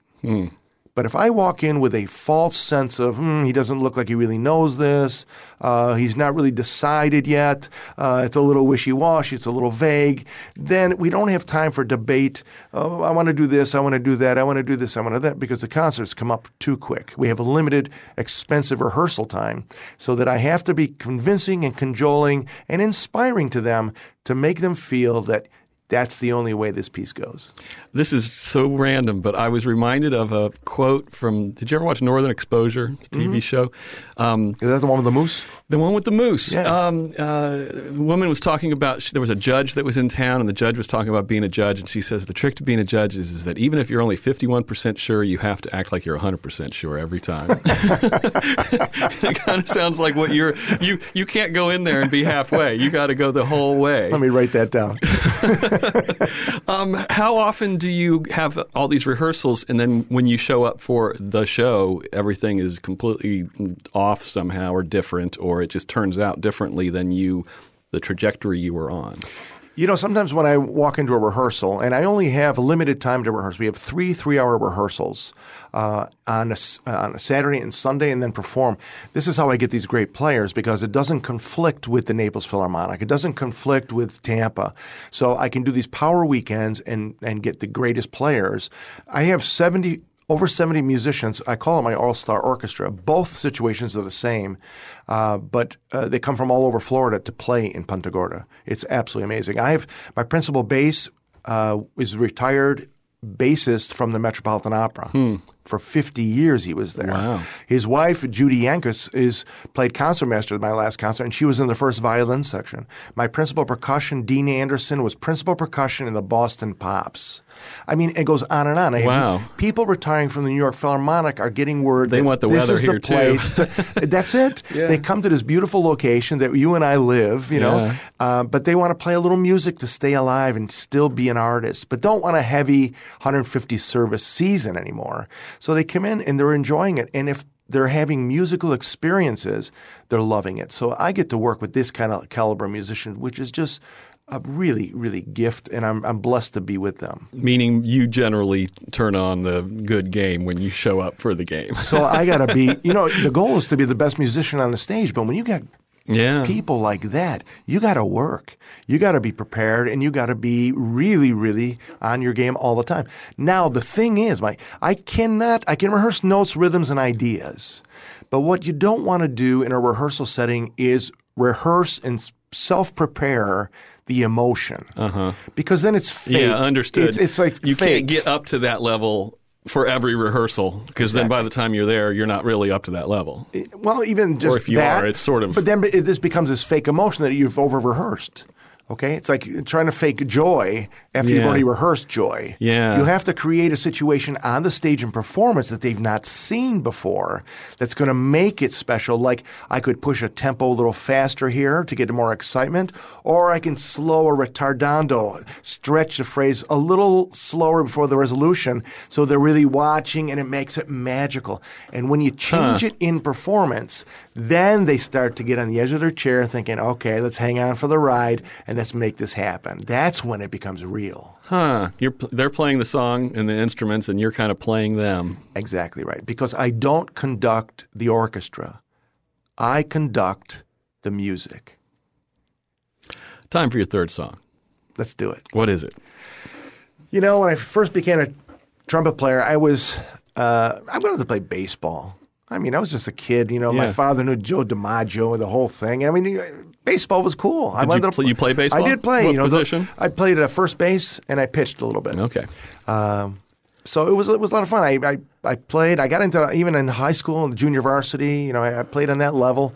But if I walk in with a false sense of, hmm, he doesn't look like he really knows this, uh, he's not really decided yet, uh, it's a little wishy washy, it's a little vague, then we don't have time for debate. Oh, I want to do this, I want to do that, I want to do this, I want to that, because the concerts come up too quick. We have a limited, expensive rehearsal time, so that I have to be convincing and cajoling and inspiring to them to make them feel that that's the only way this piece goes. This is so random, but I was reminded of a quote from. Did you ever watch Northern Exposure, the TV Mm-hmm. show? Um, Is that the one with the moose? The one with the moose. Yeah. Um, uh, woman was talking about. There was a judge that was in town, and the judge was talking about being a judge. And she says the trick to being a judge is, is that even if you're only 51 percent sure, you have to act like you're 100 percent sure every time. *laughs* *laughs* it kind of sounds like what you're. You you can't go in there and be halfway. You got to go the whole way. Let me write that down. *laughs* Um, how often do you have all these rehearsals, and then when you show up for the show, everything is completely off somehow, or different, or it just turns out differently than you, the trajectory you were on? You know, sometimes when I walk into a rehearsal, and I only have limited time to rehearse, we have three three-hour rehearsals uh, on, a, uh, on a Saturday and Sunday, and then perform. This is how I get these great players because it doesn't conflict with the Naples Philharmonic. It doesn't conflict with Tampa, so I can do these power weekends and and get the greatest players. I have seventy. Over 70 musicians. I call it my all star orchestra. Both situations are the same, uh, but uh, they come from all over Florida to play in Punta Gorda. It's absolutely amazing. I have my principal bass uh, is a retired bassist from the Metropolitan Opera. For 50 years, he was there. Wow. His wife, Judy Yankus, is played concertmaster at my last concert, and she was in the first violin section. My principal percussion, Dean Anderson, was principal percussion in the Boston Pops. I mean, it goes on and on. I Wow. People retiring from the New York Philharmonic are getting word They that want the this weather is here, the too. place. to- *laughs* that's it. Yeah. They come to this beautiful location that you and I live, you know, Yeah. uh, but they want to play a little music to stay alive and still be an artist, but don't want a heavy 150 service season anymore. So they come in and they're enjoying it. And if they're having musical experiences, they're loving it. So I get to work with this kind of caliber musician, which is just a really, really gift, and I'm, I'm blessed to be with them. Meaning you generally turn on the good game when you show up for the game. So I got to be, *laughs* you know, the goal is to be the best musician on the stage, but when you got Yeah. people like that, you got to work. You got to be prepared and you got to be really, really on your game all the time. Now, the thing is, Mike, I cannot, I can rehearse notes, rhythms, and ideas. But what you don't want to do in a rehearsal setting is rehearse and self prepare the emotion. Uh-huh. Because then it's fake. Yeah, understood. It's, it's like you fake. can't get up to that level for every rehearsal because then by the time you're there, you're not really up to that level. Well, even just if you that, are, it's sort of- But then it, this becomes this fake emotion that you've over rehearsed. Okay, it's like trying to fake joy after you've already rehearsed joy. Yeah. you have to create a situation on the stage in performance that they've not seen before. That's going to make it special. Like I could push a tempo a little faster here to get more excitement, or I can slow a ritardando, stretch the phrase a little slower before the resolution, so they're really watching, and it makes it magical. And when you change it in performance, then they start to get on the edge of their chair, thinking, "Okay, let's hang on for the ride and let's make this happen." That's when it becomes real. Huh. You're pl- they're playing the song and the instruments, and you're kind of playing them. Exactly right. Because I don't conduct the orchestra, I conduct the music. Time for your third song. Let's do it. What is it? You know, when I first became a trumpet player, I was uh, I wanted to play baseball. I mean, I was just a kid. You know, my father knew Joe DiMaggio and the whole thing. And I mean, baseball was cool. I Did wanted you to play- you play baseball? I did play. What you know, position? I played at first base and I pitched a little bit. Okay. Um, so it was it was a lot of fun. I, I I played. I got into even in high school and junior varsity. You know, I, I played on that level,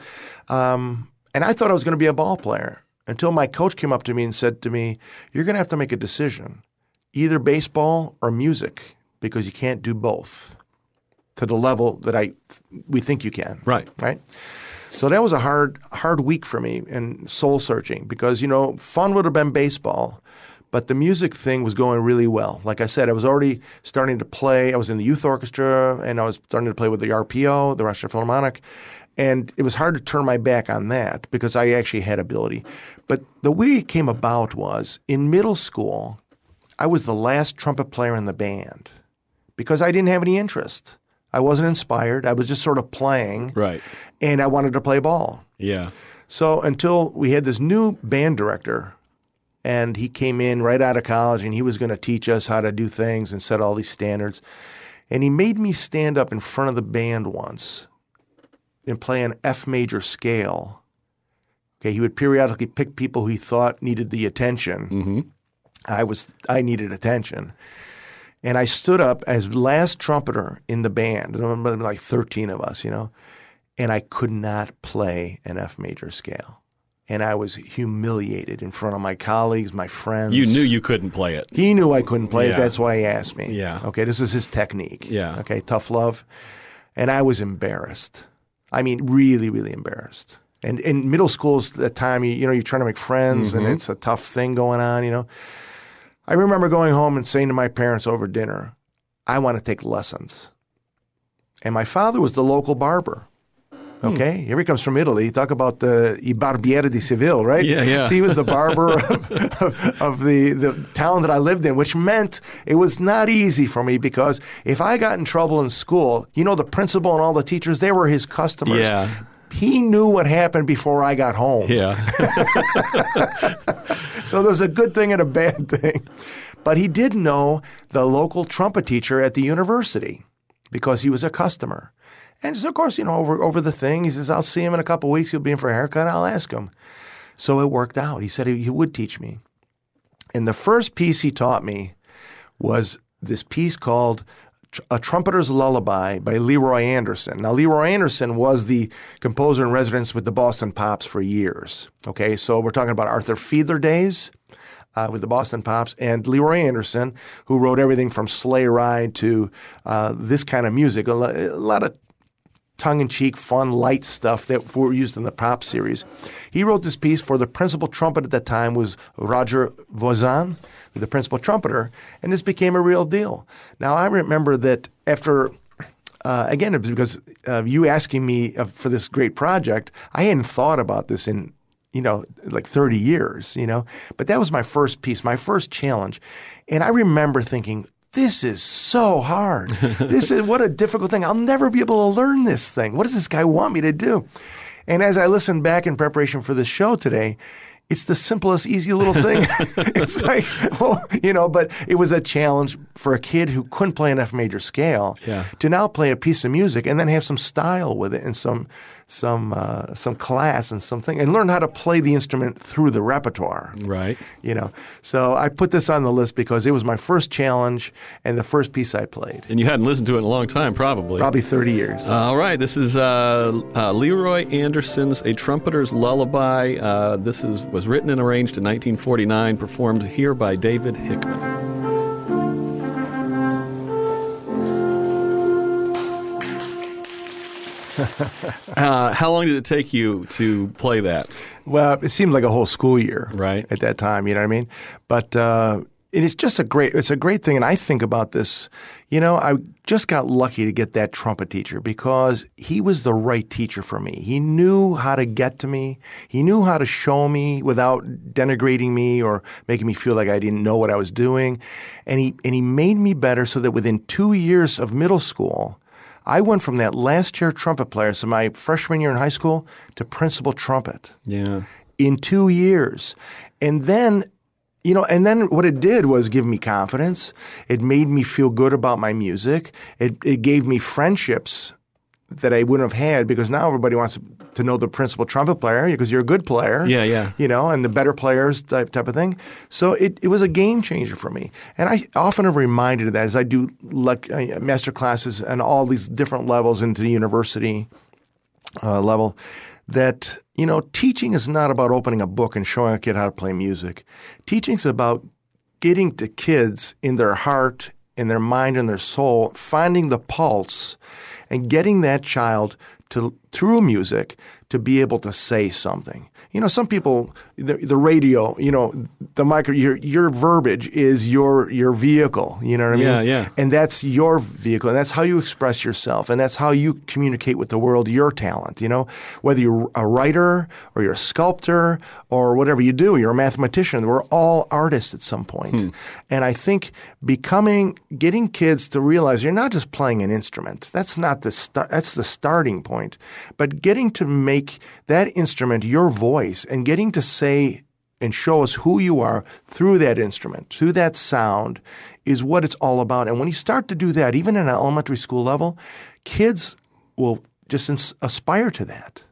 um, and I thought I was going to be a ball player until my coach came up to me and said to me, "You're going to have to make a decision, either baseball or music, because you can't do both to the level that I we think you can." Right. Right. So that was a hard hard week for me and soul searching because you know fun would have been baseball, but the music thing was going really well. Like I said, I was already starting to play. I was in the youth orchestra and I was starting to play with the RPO, the Rochester Philharmonic, and it was hard to turn my back on that because I actually had ability. But the way it came about was in middle school, I was the last trumpet player in the band because I didn't have any interest. I wasn't inspired. I was just sort of playing Right. and I wanted to play ball. Yeah. So until we had this new band director, and he came in right out of college, and he was going to teach us how to do things and set all these standards. And he made me stand up in front of the band once and play an F major scale. Okay, he would periodically pick people who he thought needed the attention. Mm-hmm. I was I needed attention. And I stood up as last trumpeter in the band. And there were like 13 of us, you know. And I could not play an F major scale. And I was humiliated in front of my colleagues, my friends. You knew you couldn't play it. He knew I couldn't play Yeah. it. That's why he asked me. Yeah. Okay, this is his technique. Yeah. Okay, tough love. And I was embarrassed. I mean, really, really embarrassed. And in middle school is the time you you know you're trying to make friends and mm-hmm. it's a tough thing going on. You know, I remember going home and saying to my parents over dinner, "I want to take lessons." And my father was the local barber. Hmm. Okay, here he comes from Italy. Talk about the I Barbiere di Seville, right? Yeah, yeah. So he was the barber *laughs* of, of, of the, the town that I lived in, which meant it was not easy for me because if I got in trouble in school, you know, the principal and all the teachers, they were his customers. Yeah. He knew what happened before I got home. Yeah. *laughs* So there's a good thing and a bad *laughs* thing. But he did know the local trumpet teacher at the university because he was a customer. And so, of course, you know, over, over the thing, he says, I'll see him in a couple of weeks. He'll be in for a haircut. I'll ask him. So it worked out. He said he, he would teach me. And the first piece he taught me was this piece called A Trumpeter's Lullaby by Leroy Anderson. Now, Leroy Anderson was the composer in residence with the Boston Pops for years. Okay, so we're talking about Arthur Fiedler days uh, with the Boston Pops and Leroy Anderson, who wrote everything from Sleigh Ride to uh, this kind of music. A, a lot of tongue-in-cheek, fun, light stuff that were used in the pop series. He wrote this piece for the principal trumpet at that time was Roger Voisin, the principal trumpeter, and this became a real deal. Now I remember that after. Uh, again, because uh, you asking me uh, for this great project, I hadn't thought about this in, you know, like 30 years, you know. But that was my first piece, my first challenge. And I remember thinking, this is so hard. this is what a difficult thing. I'll never be able to learn this thing. What does this guy want me to do? And as I listened back in preparation for this show today, it's the simplest, easy little thing. *laughs* it's like, well, you know, but it was a challenge for a kid who couldn't play an F major scale Yeah. to now play a piece of music and then have some style with it and some some uh, some class and something, and learn how to play the instrument through the repertoire. Right. You know, so I put this on the list because it was my first challenge and the first piece I played. And you hadn't listened to it in a long time, probably. Probably 30 years. All right, this is uh, uh, Leroy Anderson's "A Trumpeter's Lullaby." Uh, this is was written and arranged in 1949, performed here by David Hickman. *laughs* uh, how long did it take you to play that? Well, it seemed like a whole school year, Right. at that time. You know what I mean? But uh, it is just a great. It's a great thing, and I think about this. You know, I just got lucky to get that trumpet teacher because he was the right teacher for me. He knew how to get to me. He knew how to show me without denigrating me or making me feel like I didn't know what I was doing, and he and he made me better so that within two years of middle school. I went from that last chair trumpet player, so my freshman year in high school, to principal trumpet Yeah. in two years. And then, you know, and then what it did was give me confidence. It made me feel good about my music. It, it gave me friendships that I wouldn't have had because now everybody wants to know the principal trumpet player because you're a good player. Yeah, yeah. You know, and the better players type, type of thing. So it, it was a game changer for me. And I often am reminded of that as I do like, uh, master classes and all these different levels into the university uh, level that you know teaching is not about opening a book and showing a kid how to play music teaching is about getting to kids in their heart in their mind and their soul finding the pulse and getting that child to through music to be able to say something. You know some people the, the radio you know the micro your your verbiage is your your vehicle you know what i mean? Yeah, yeah. and that's your vehicle and that's how you express yourself and that's how you communicate with the world your talent you know? Whether you're a writer or you're a sculptor or whatever you do you're a mathematician we're all artists at some point. point and i think becoming getting kids to realize you're not just playing an instrument that's not the start that's the starting point but getting to make that instrument your voice and getting to say and show us who you are through that instrument, through that sound, is what it's all about. And when you start to do that, even at an elementary school level, kids will just ins- aspire to that.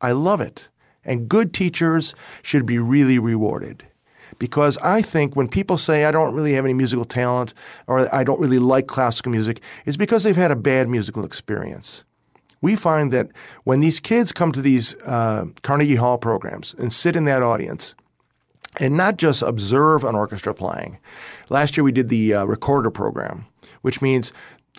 I love it. And good teachers should be really rewarded. Because I think when people say, I don't really have any musical talent or I don't really like classical music, it's because they've had a bad musical experience we find that when these kids come to these uh, Carnegie Hall programs and sit in that audience and not just observe an orchestra playing. Last year we did the uh, recorder program, which means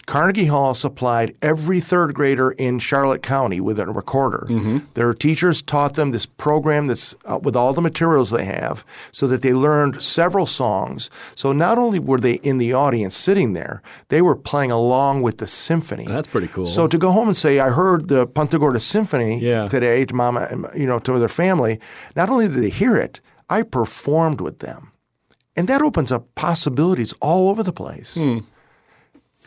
Carnegie Hall supplied every third grader in Charlotte County with a recorder. Mm-hmm. Their teachers taught them this program that's uh, with all the materials they have so that they learned several songs. So not only were they in the audience sitting there, they were playing along with the symphony. That's pretty cool. So to go home and say, I heard the Punta Gorda Symphony Yeah. today to mama, um, you know, to their family, not only did they hear it, I performed with them. And that opens up possibilities all over the place. Hmm.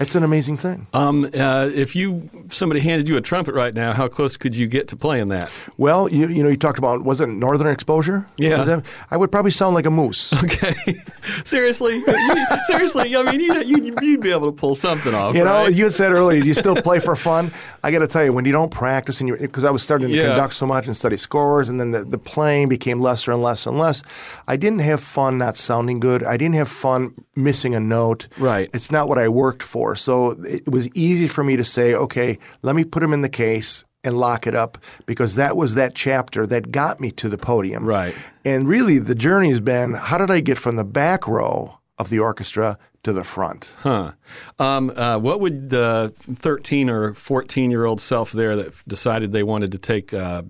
It's an amazing thing. Um, uh, if you somebody handed you a trumpet right now, how close could you get to playing that? Well, you you know, you talked about was it northern exposure? Yeah. I would probably sound like a moose. Okay, *laughs* seriously, You- seriously. I mean, you, you, you'd be able to pull something off. You know, right? you said earlier, you still play for fun? I got to tell you, when you don't practice, and you because I was starting to Yeah. conduct so much and study scores, and then the, the playing became lesser and less and less. I didn't have fun not sounding good. I didn't have fun missing a note. Right. It's not what I worked for. So it was easy for me to say, okay, let me put him in the case and lock it up because that was that chapter that got me to the podium. Right. And really, the journey has been how did I get from the back row of the orchestra to the front? Huh. Um, uh, what would the 13 or 14 year old self there that decided they wanted to take uh,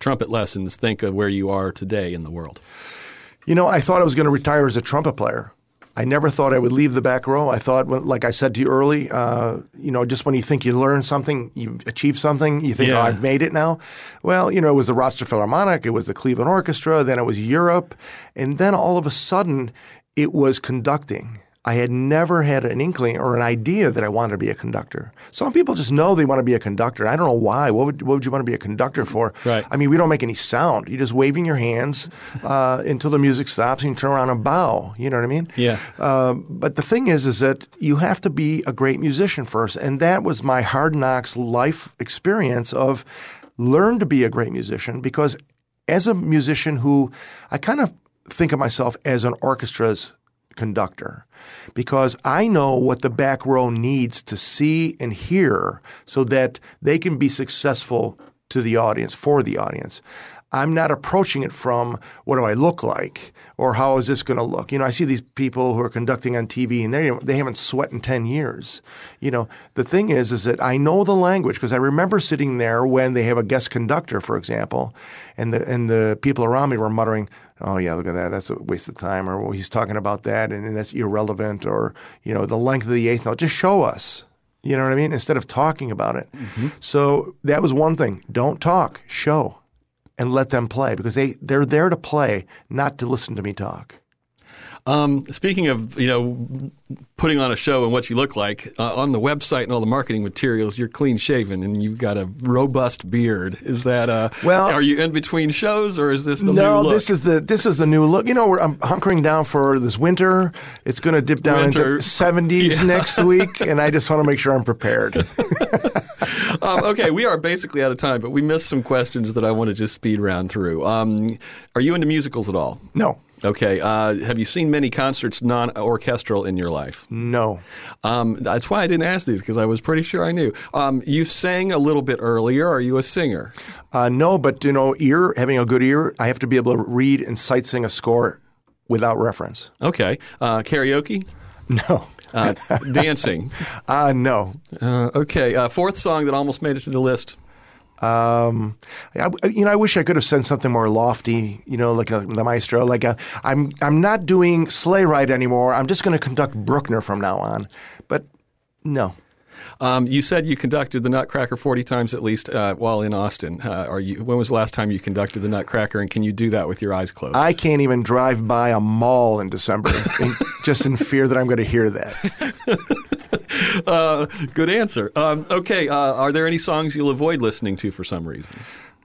trumpet lessons think of where you are today in the world? You know, I thought I was going to retire as a trumpet player. I never thought I would leave the back row. I thought, like I said to you early, uh, you know, just when you think you learn something, you achieve something, you think, Yeah. oh, I've made it now. Well, you know, it was the Rochester Philharmonic, it was the Cleveland Orchestra, then it was Europe, and then all of a sudden, it was conducting. I had never had an inkling or an idea that I wanted to be a conductor. Some people just know they want to be a conductor. I don't know why. What would, what would you want to be a conductor for? Right. I mean, we don't make any sound. You're just waving your hands *laughs* uh, until the music stops and you turn around and bow. You know what I mean? Yeah. Uh, but the thing is, is that you have to be a great musician first, and that was my hard knocks life experience of. learn to be a great musician because as a musician who I kind of think of myself as an orchestra's conductor because I know what the back row needs to see and hear so that they can be successful to the audience, for the audience. I'm not approaching it from what do I look like or how is this going to look. You know, I see these people who are conducting on TV and they they haven't sweat in 10 years. You know, the thing is is that I know the language because I remember sitting there when they have a guest conductor, for example, and the and the people around me were muttering, "Oh yeah, look at that. That's a waste of time," or well, "He's talking about that and, and that's irrelevant," or you know, the length of the eighth note. Just show us. You know what I mean? Instead of talking about it. Mm-hmm. So that was one thing. Don't talk. Show and let them play because they, they're there to play, not to listen to me talk. Um, speaking of, you know, putting on a show and what you look like, uh, on the website and all the marketing materials, you're clean shaven and you've got a robust beard. Is that uh, well? Are you in between shows or is this the no, new look? this is the this is the new look. You know, I'm hunkering down for this winter. It's going to dip down winter. into 70s yeah. next week, and I just want to make sure I'm prepared. *laughs* um, okay, we are basically out of time, but we missed some questions that I want to just speed round through. Um, are you into musicals at all? No. Okay. Uh, have you seen many concerts non orchestral in your life? No. Um, that's why I didn't ask these because I was pretty sure I knew. Um, you sang a little bit earlier. Are you a singer? Uh, no, but you know, ear having a good ear, I have to be able to read and sight sing a score without reference. Okay. Uh, karaoke? No. Uh, dancing? *laughs* Uh, no. Uh, okay. Uh, fourth song that almost made it to the list. Um, I, you know, I wish I could have said something more lofty. You know, like uh, the maestro. Like uh, I'm, I'm not doing sleigh ride anymore. I'm just going to conduct Bruckner from now on. But no. Um, you said you conducted the Nutcracker 40 times at least uh, while in Austin. Uh, are you? When was the last time you conducted the Nutcracker, and can you do that with your eyes closed? I can't even drive by a mall in December, in, *laughs* just in fear that I'm going to hear that. *laughs* uh, good answer. Um, okay, uh, are there any songs you'll avoid listening to for some reason?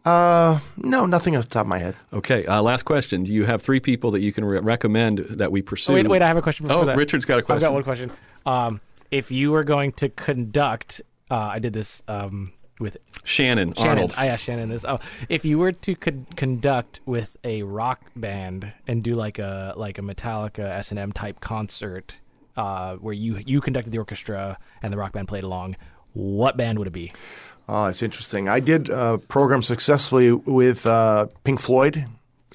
Uh, no, nothing off the top of my head. Okay. Uh, last question. Do you have three people that you can re- recommend that we pursue? Oh, wait, wait. I have a question. oh, that. Richard's got a question. I've got one question. Um, if you were going to conduct, uh, I did this um, with Shannon, Shannon Arnold. I asked Shannon this. Oh, if you were to con- conduct with a rock band and do like a like a Metallica S and M type concert, uh, where you you conducted the orchestra and the rock band played along, what band would it be? Oh, it's interesting. I did a program successfully with uh, Pink Floyd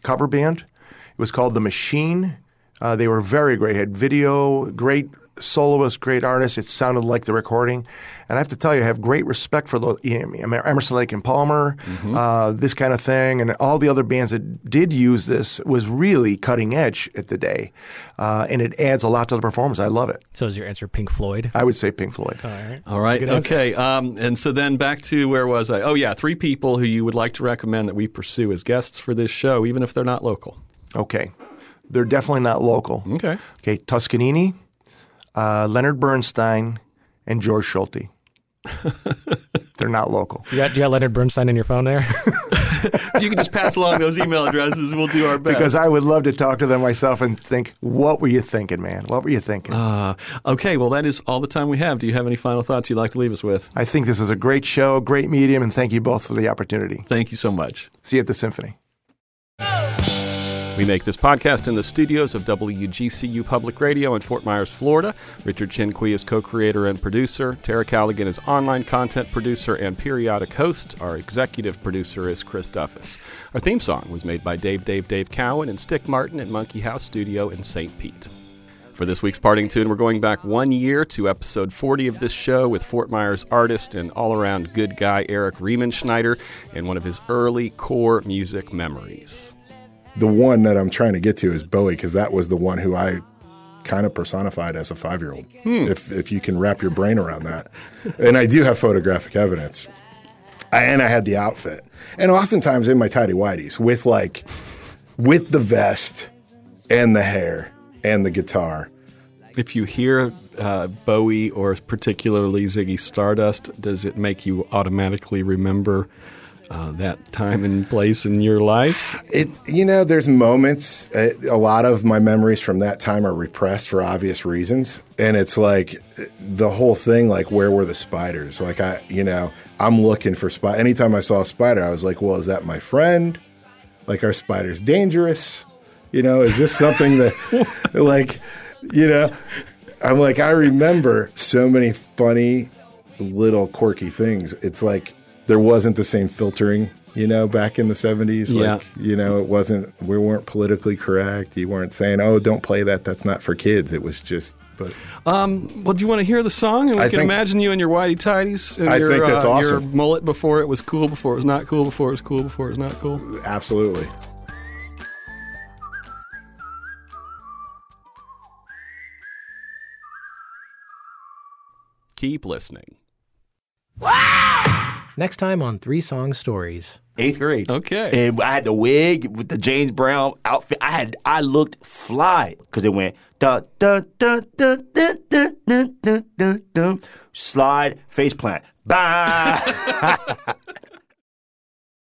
cover band. It was called The Machine. Uh, they were very great. Had video, great soloist, great artist. It sounded like the recording. And I have to tell you, I have great respect for the, Emerson, Lake and Palmer, mm-hmm. uh, this kind of thing, and all the other bands that did use this was really cutting edge at the day. Uh, and it adds a lot to the performance. I love it. So is your answer Pink Floyd? I would say Pink Floyd. All right. All right. Okay. Um, and so then back to where was I? Oh, yeah. Three people who you would like to recommend that we pursue as guests for this show, even if they're not local. Okay. They're definitely not local. Okay. Okay. Toscanini uh, Leonard Bernstein, and George Solti. *laughs* They're not local. You got, you got Leonard Bernstein in your phone there? *laughs* you can just pass along those email addresses. We'll do our best. Because I would love to talk to them myself and think, what were you thinking, man? What were you thinking? Uh, okay, well, that is all the time we have. Do you have any final thoughts you'd like to leave us with? I think this is a great show, great medium, and thank you both for the opportunity. Thank you so much. See you at the Symphony. We make this podcast in the studios of WGCU Public Radio in Fort Myers, Florida. Richard Chinqui is co creator and producer. Tara Callaghan is online content producer and periodic host. Our executive producer is Chris Duffus. Our theme song was made by Dave Dave Dave Cowan and Stick Martin at Monkey House Studio in St. Pete. For this week's parting tune, we're going back one year to episode 40 of this show with Fort Myers artist and all around good guy Eric Riemenschneider and one of his early core music memories the one that I'm trying to get to is Bowie because that was the one who I kind of personified as a five year old. Hmm. If if you can wrap your brain around that, and I do have photographic evidence. I, and I had the outfit, and oftentimes in my tidy whities with like with the vest and the hair and the guitar. If you hear uh, Bowie or particularly Ziggy Stardust, does it make you automatically remember uh, that time and place in your life? It, you know, there's moments. Uh, a lot of my memories from that time are repressed for obvious reasons, and it's like the whole thing. Like, where were the spiders? Like, I, you know, I'm looking for spider. Anytime I saw a spider, I was like, well, is that my friend? Like, are spiders dangerous? You know, is this something that, *laughs* like, you know, I'm like, I remember so many funny little quirky things. It's like there wasn't the same filtering, you know, back in the 70s. Yeah. Like, you know, it wasn't, we weren't politically correct. You weren't saying, oh, don't play that. That's not for kids. It was just, but Um, well, do you want to hear the song? And we I can think- imagine you in your whitey tidies and I your, think that's uh, awesome. your mullet before it was cool, before it was not cool, before it was cool, before it was not cool. absolutely. Keep listening. Next time on Three Song Stories. Eighth grade. Okay. And I had the wig with the James Brown outfit. I had I looked fly because it went dun dun dun dun dun dun dun dun dun dun slide face plant. Bah.